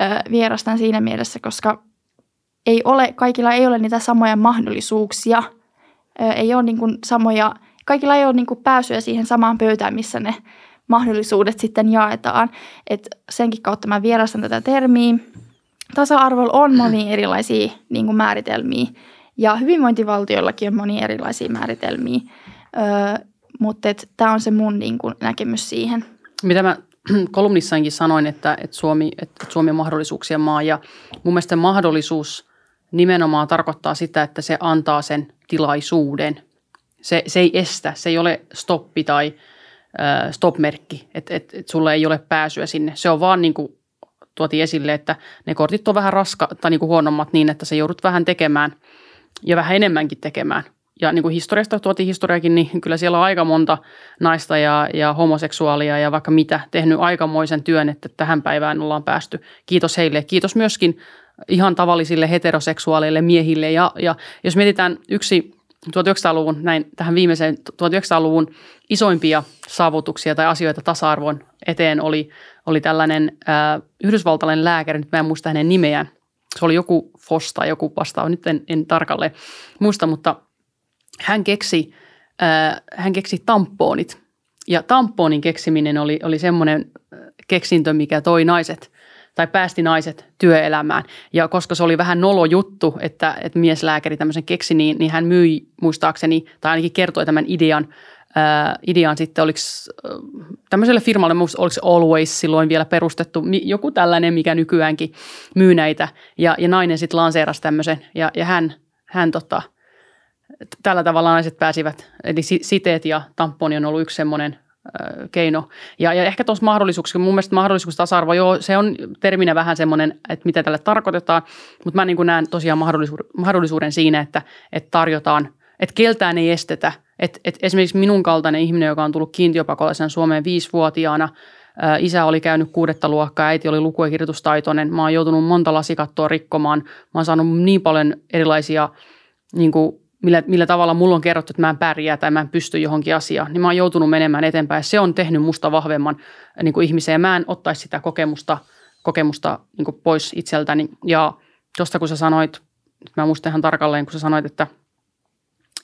ö, vierastan siinä mielessä, koska ei ole, kaikilla ei ole niitä samoja mahdollisuuksia, ö, ei ole niin kuin samoja, kaikilla ei ole niin kuin pääsyä siihen samaan pöytään, missä ne mahdollisuudet sitten jaetaan. Et senkin kautta mä vierastan tätä termiä. Tasa-arvolla on monia erilaisia niin kuin määritelmiä ja hyvinvointivaltiollakin on monia erilaisia määritelmiä, ö, mutta tämä on se mun niin kuin, näkemys siihen – mitä mä kolumnissainkin sanoin, että, että, Suomi, että Suomi on mahdollisuuksien maa ja mun mielestä mahdollisuus nimenomaan tarkoittaa sitä, että se antaa sen tilaisuuden. Se, se ei estä, se ei ole stoppi tai äh, stop-merkki, että et, et sulla ei ole pääsyä sinne. Se on vaan niin kuin tuotiin esille, että ne kortit on vähän raska tai niin kuin huonommat niin, että se joudut vähän tekemään ja vähän enemmänkin tekemään ja niin kuin historiasta tuotiin historiakin, niin kyllä siellä on aika monta naista ja, ja homoseksuaalia ja vaikka mitä tehnyt aikamoisen työn, että tähän päivään ollaan päästy. Kiitos heille. Kiitos myöskin ihan tavallisille heteroseksuaaleille miehille. Ja, ja jos mietitään yksi 1900-luvun, näin tähän viimeiseen 1900-luvun isoimpia saavutuksia tai asioita tasa-arvon eteen oli, oli tällainen äh, yhdysvaltalainen lääkäri, nyt mä en muista hänen nimeään. Se oli joku Fosta, joku vastaava, nyt en, en tarkalleen muista, mutta hän keksi, äh, hän keksi tampoonit. Ja tampoonin keksiminen oli, oli semmoinen keksintö, mikä toi naiset tai päästi naiset työelämään. Ja koska se oli vähän nolo juttu, että, että mieslääkäri tämmöisen keksi, niin, niin hän myi muistaakseni, tai ainakin kertoi tämän idean, ää, idean sitten, oliko tämmöiselle firmalle, oliko Always silloin vielä perustettu, joku tällainen, mikä nykyäänkin myy näitä. Ja, ja nainen sitten lanseerasi tämmöisen, ja, ja hän, hän tota, tällä tavalla naiset pääsivät, eli siteet ja tamponi on ollut yksi semmoinen keino. Ja, ja ehkä tuossa mahdollisuuksissa, mun mielestä mahdollisuus tasa-arvo, joo, se on terminä vähän semmoinen, että mitä tälle tarkoitetaan, mutta mä niin kuin näen tosiaan mahdollisuuden, mahdollisuuden siinä, että, että tarjotaan, että keltään ei estetä. Että, että esimerkiksi minun kaltainen ihminen, joka on tullut kiintiöpakolaisen Suomeen viisivuotiaana, Isä oli käynyt kuudetta luokkaa, äiti oli luku- ja kirjoitustaitoinen. Mä oon joutunut monta lasikattoa rikkomaan. Mä oon saanut niin paljon erilaisia niin kuin millä, millä tavalla mulla on kerrottu, että mä en pärjää tai mä en pysty johonkin asiaan, niin mä oon joutunut menemään eteenpäin. Se on tehnyt musta vahvemman niin kuin ihmisen ja mä en ottaisi sitä kokemusta, kokemusta niin kuin pois itseltäni. Ja tuosta kun sä sanoit, mä muistan ihan tarkalleen, kun sä sanoit, että,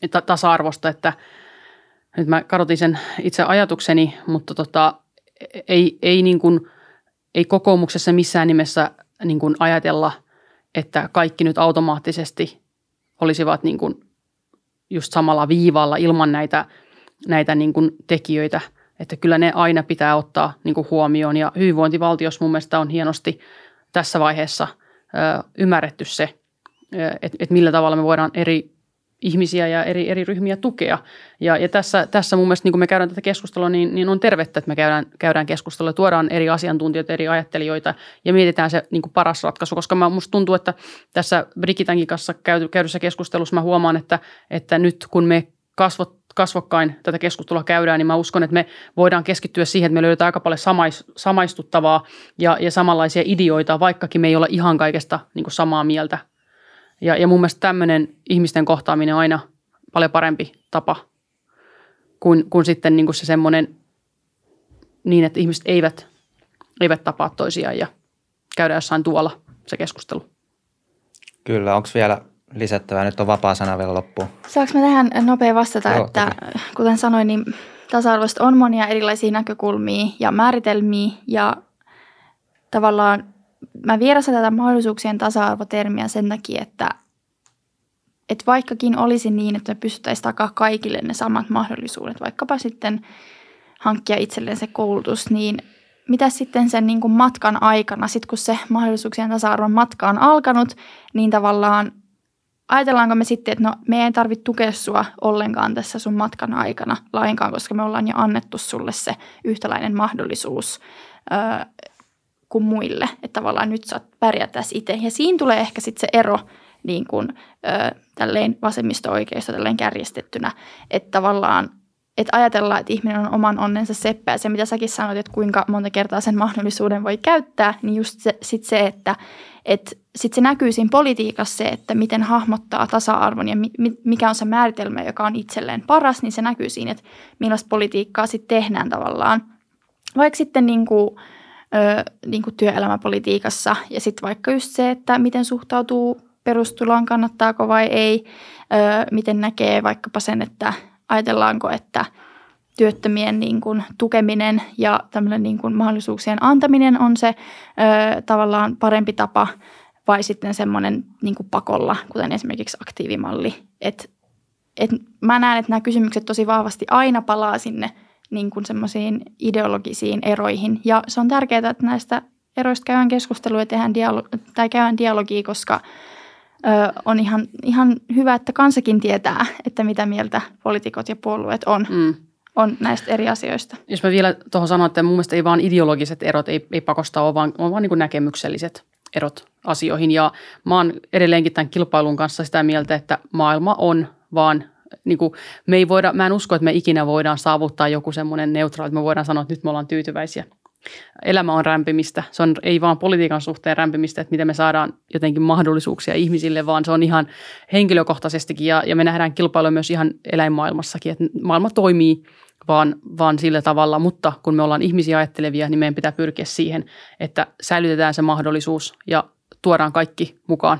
että tasa-arvosta, että nyt mä kadotin sen itse ajatukseni, mutta tota, ei, ei, niin kuin, ei kokoomuksessa missään nimessä niin kuin ajatella, että kaikki nyt automaattisesti olisivat niin kuin just samalla viivalla ilman näitä, näitä niin kuin tekijöitä. Että kyllä ne aina pitää ottaa niin kuin huomioon ja hyvinvointivaltiossa mun mielestä on hienosti tässä vaiheessa ö, ymmärretty se, että et millä tavalla me voidaan eri ihmisiä ja eri, eri ryhmiä tukea. Ja, ja tässä, tässä mun mielestä, niin kun me käydään tätä keskustelua, niin, niin on tervettä, että me käydään, käydään keskustelua, tuodaan eri asiantuntijoita, eri ajattelijoita ja mietitään se niin paras ratkaisu, koska mä, musta tuntuu, että tässä Brigitänkin kanssa käyty, käydyssä keskustelussa mä huomaan, että, että nyt kun me kasvot, kasvokkain tätä keskustelua käydään, niin mä uskon, että me voidaan keskittyä siihen, että me löydetään aika paljon samais, samaistuttavaa ja, ja samanlaisia ideoita, vaikkakin me ei olla ihan kaikesta niin samaa mieltä. Ja, ja mun mielestä tämmöinen ihmisten kohtaaminen on aina paljon parempi tapa kuin, kuin sitten niin kuin se semmoinen niin, että ihmiset eivät, eivät tapaa toisiaan ja käydä jossain tuolla se keskustelu. Kyllä, onko vielä lisättävää? Nyt on vapaa sana vielä loppuun. Saanko mä tähän nopea vastata, Joo, että toki. kuten sanoin, niin tasa-arvoista on monia erilaisia näkökulmia ja määritelmiä ja tavallaan mä vierastan tätä mahdollisuuksien tasa-arvotermiä sen takia, että, että vaikkakin olisi niin, että me pystyttäisiin takaa kaikille ne samat mahdollisuudet, vaikkapa sitten hankkia itselleen se koulutus, niin mitä sitten sen niin kuin matkan aikana, sitten kun se mahdollisuuksien tasa-arvon matka on alkanut, niin tavallaan ajatellaanko me sitten, että no me ei tarvitse tukea sua ollenkaan tässä sun matkan aikana lainkaan, koska me ollaan jo annettu sulle se yhtäläinen mahdollisuus. Öö, kuin muille. Että tavallaan nyt saat pärjätä itse. Ja siinä tulee ehkä sitten se ero niin kuin, öö, tälleen vasemmisto-oikeista tälleen kärjestettynä, että tavallaan että ajatellaan, että ihminen on oman onnensa seppä ja se, mitä säkin sanoit, että kuinka monta kertaa sen mahdollisuuden voi käyttää, niin just se, sit se että et sit se näkyy siinä politiikassa se, että miten hahmottaa tasa-arvon ja mi, mikä on se määritelmä, joka on itselleen paras, niin se näkyy siinä, että millaista politiikkaa sitten tehdään tavallaan. Vaikka sitten niin kuin, ö, niin kuin työelämäpolitiikassa ja sitten vaikka just se, että miten suhtautuu perustuloon, kannattaako vai ei, ö, miten näkee vaikkapa sen, että ajatellaanko, että työttömien niin kuin tukeminen ja tämmöinen niin kuin mahdollisuuksien antaminen on se ö, tavallaan parempi tapa vai sitten semmoinen niin kuin pakolla, kuten esimerkiksi aktiivimalli. Et, et mä näen, että nämä kysymykset tosi vahvasti aina palaa sinne niin kuin semmoisiin ideologisiin eroihin ja se on tärkeää, että näistä eroista käydään keskustelua ja tehdään dialogi, tai käydään dialogia, koska – ö, on ihan, ihan hyvä, että kansakin tietää, että mitä mieltä poliitikot ja puolueet on. Mm on näistä eri asioista. Jos mä vielä tuohon sanon, että mun mielestä ei vaan ideologiset erot, ei, ei pakosta ole, vaan, on vaan niin näkemykselliset erot asioihin. Ja mä oon edelleenkin tämän kilpailun kanssa sitä mieltä, että maailma on vaan niin kuin, me ei voida, mä en usko, että me ikinä voidaan saavuttaa joku semmoinen neutraali, että me voidaan sanoa, että nyt me ollaan tyytyväisiä. Elämä on rämpimistä. Se on ei vaan politiikan suhteen rämpimistä, että miten me saadaan jotenkin mahdollisuuksia ihmisille, vaan se on ihan henkilökohtaisestikin ja, ja me nähdään kilpailua myös ihan eläinmaailmassakin, että maailma toimii vaan, vaan sillä tavalla, mutta kun me ollaan ihmisiä ajattelevia, niin meidän pitää pyrkiä siihen, että säilytetään se mahdollisuus ja tuodaan kaikki mukaan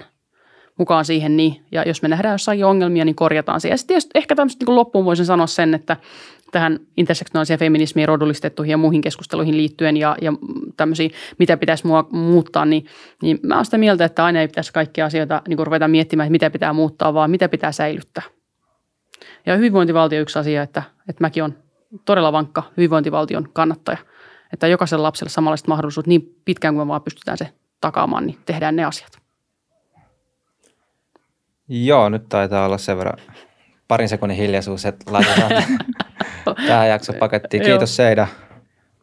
mukaan siihen. Niin, ja jos me nähdään jossain ongelmia, niin korjataan se. Ja sitten ehkä tämmöistä niin loppuun voisin sanoa sen, että tähän intersektionaaliseen feminismiin, rodullistettuihin ja muihin keskusteluihin liittyen ja, ja tämmöisiin, mitä pitäisi mua, muuttaa, niin, niin mä olen sitä mieltä, että aina ei pitäisi kaikkia asioita niin ruveta miettimään, että mitä pitää muuttaa, vaan mitä pitää säilyttää. Ja hyvinvointivaltio on yksi asia, että, että mäkin olen todella vankka hyvinvointivaltion kannattaja. Että jokaisella lapselle samanlaiset mahdollisuudet niin pitkään kuin me vaan pystytään se takaamaan, niin tehdään ne asiat. Joo, nyt taitaa olla sen verran parin sekunnin hiljaisuus, että laitetaan tähän jakso pakettiin. Kiitos Seida,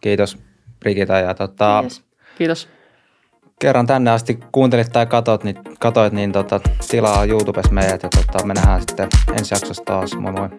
kiitos Brigita ja tota, Kiitos. Kiitos. Kerran tänne asti kuuntelit tai katot, niin, katoit, niin tota, tilaa YouTubessa meidät ja tota, me nähdään sitten ensi jaksossa taas. Moi moi.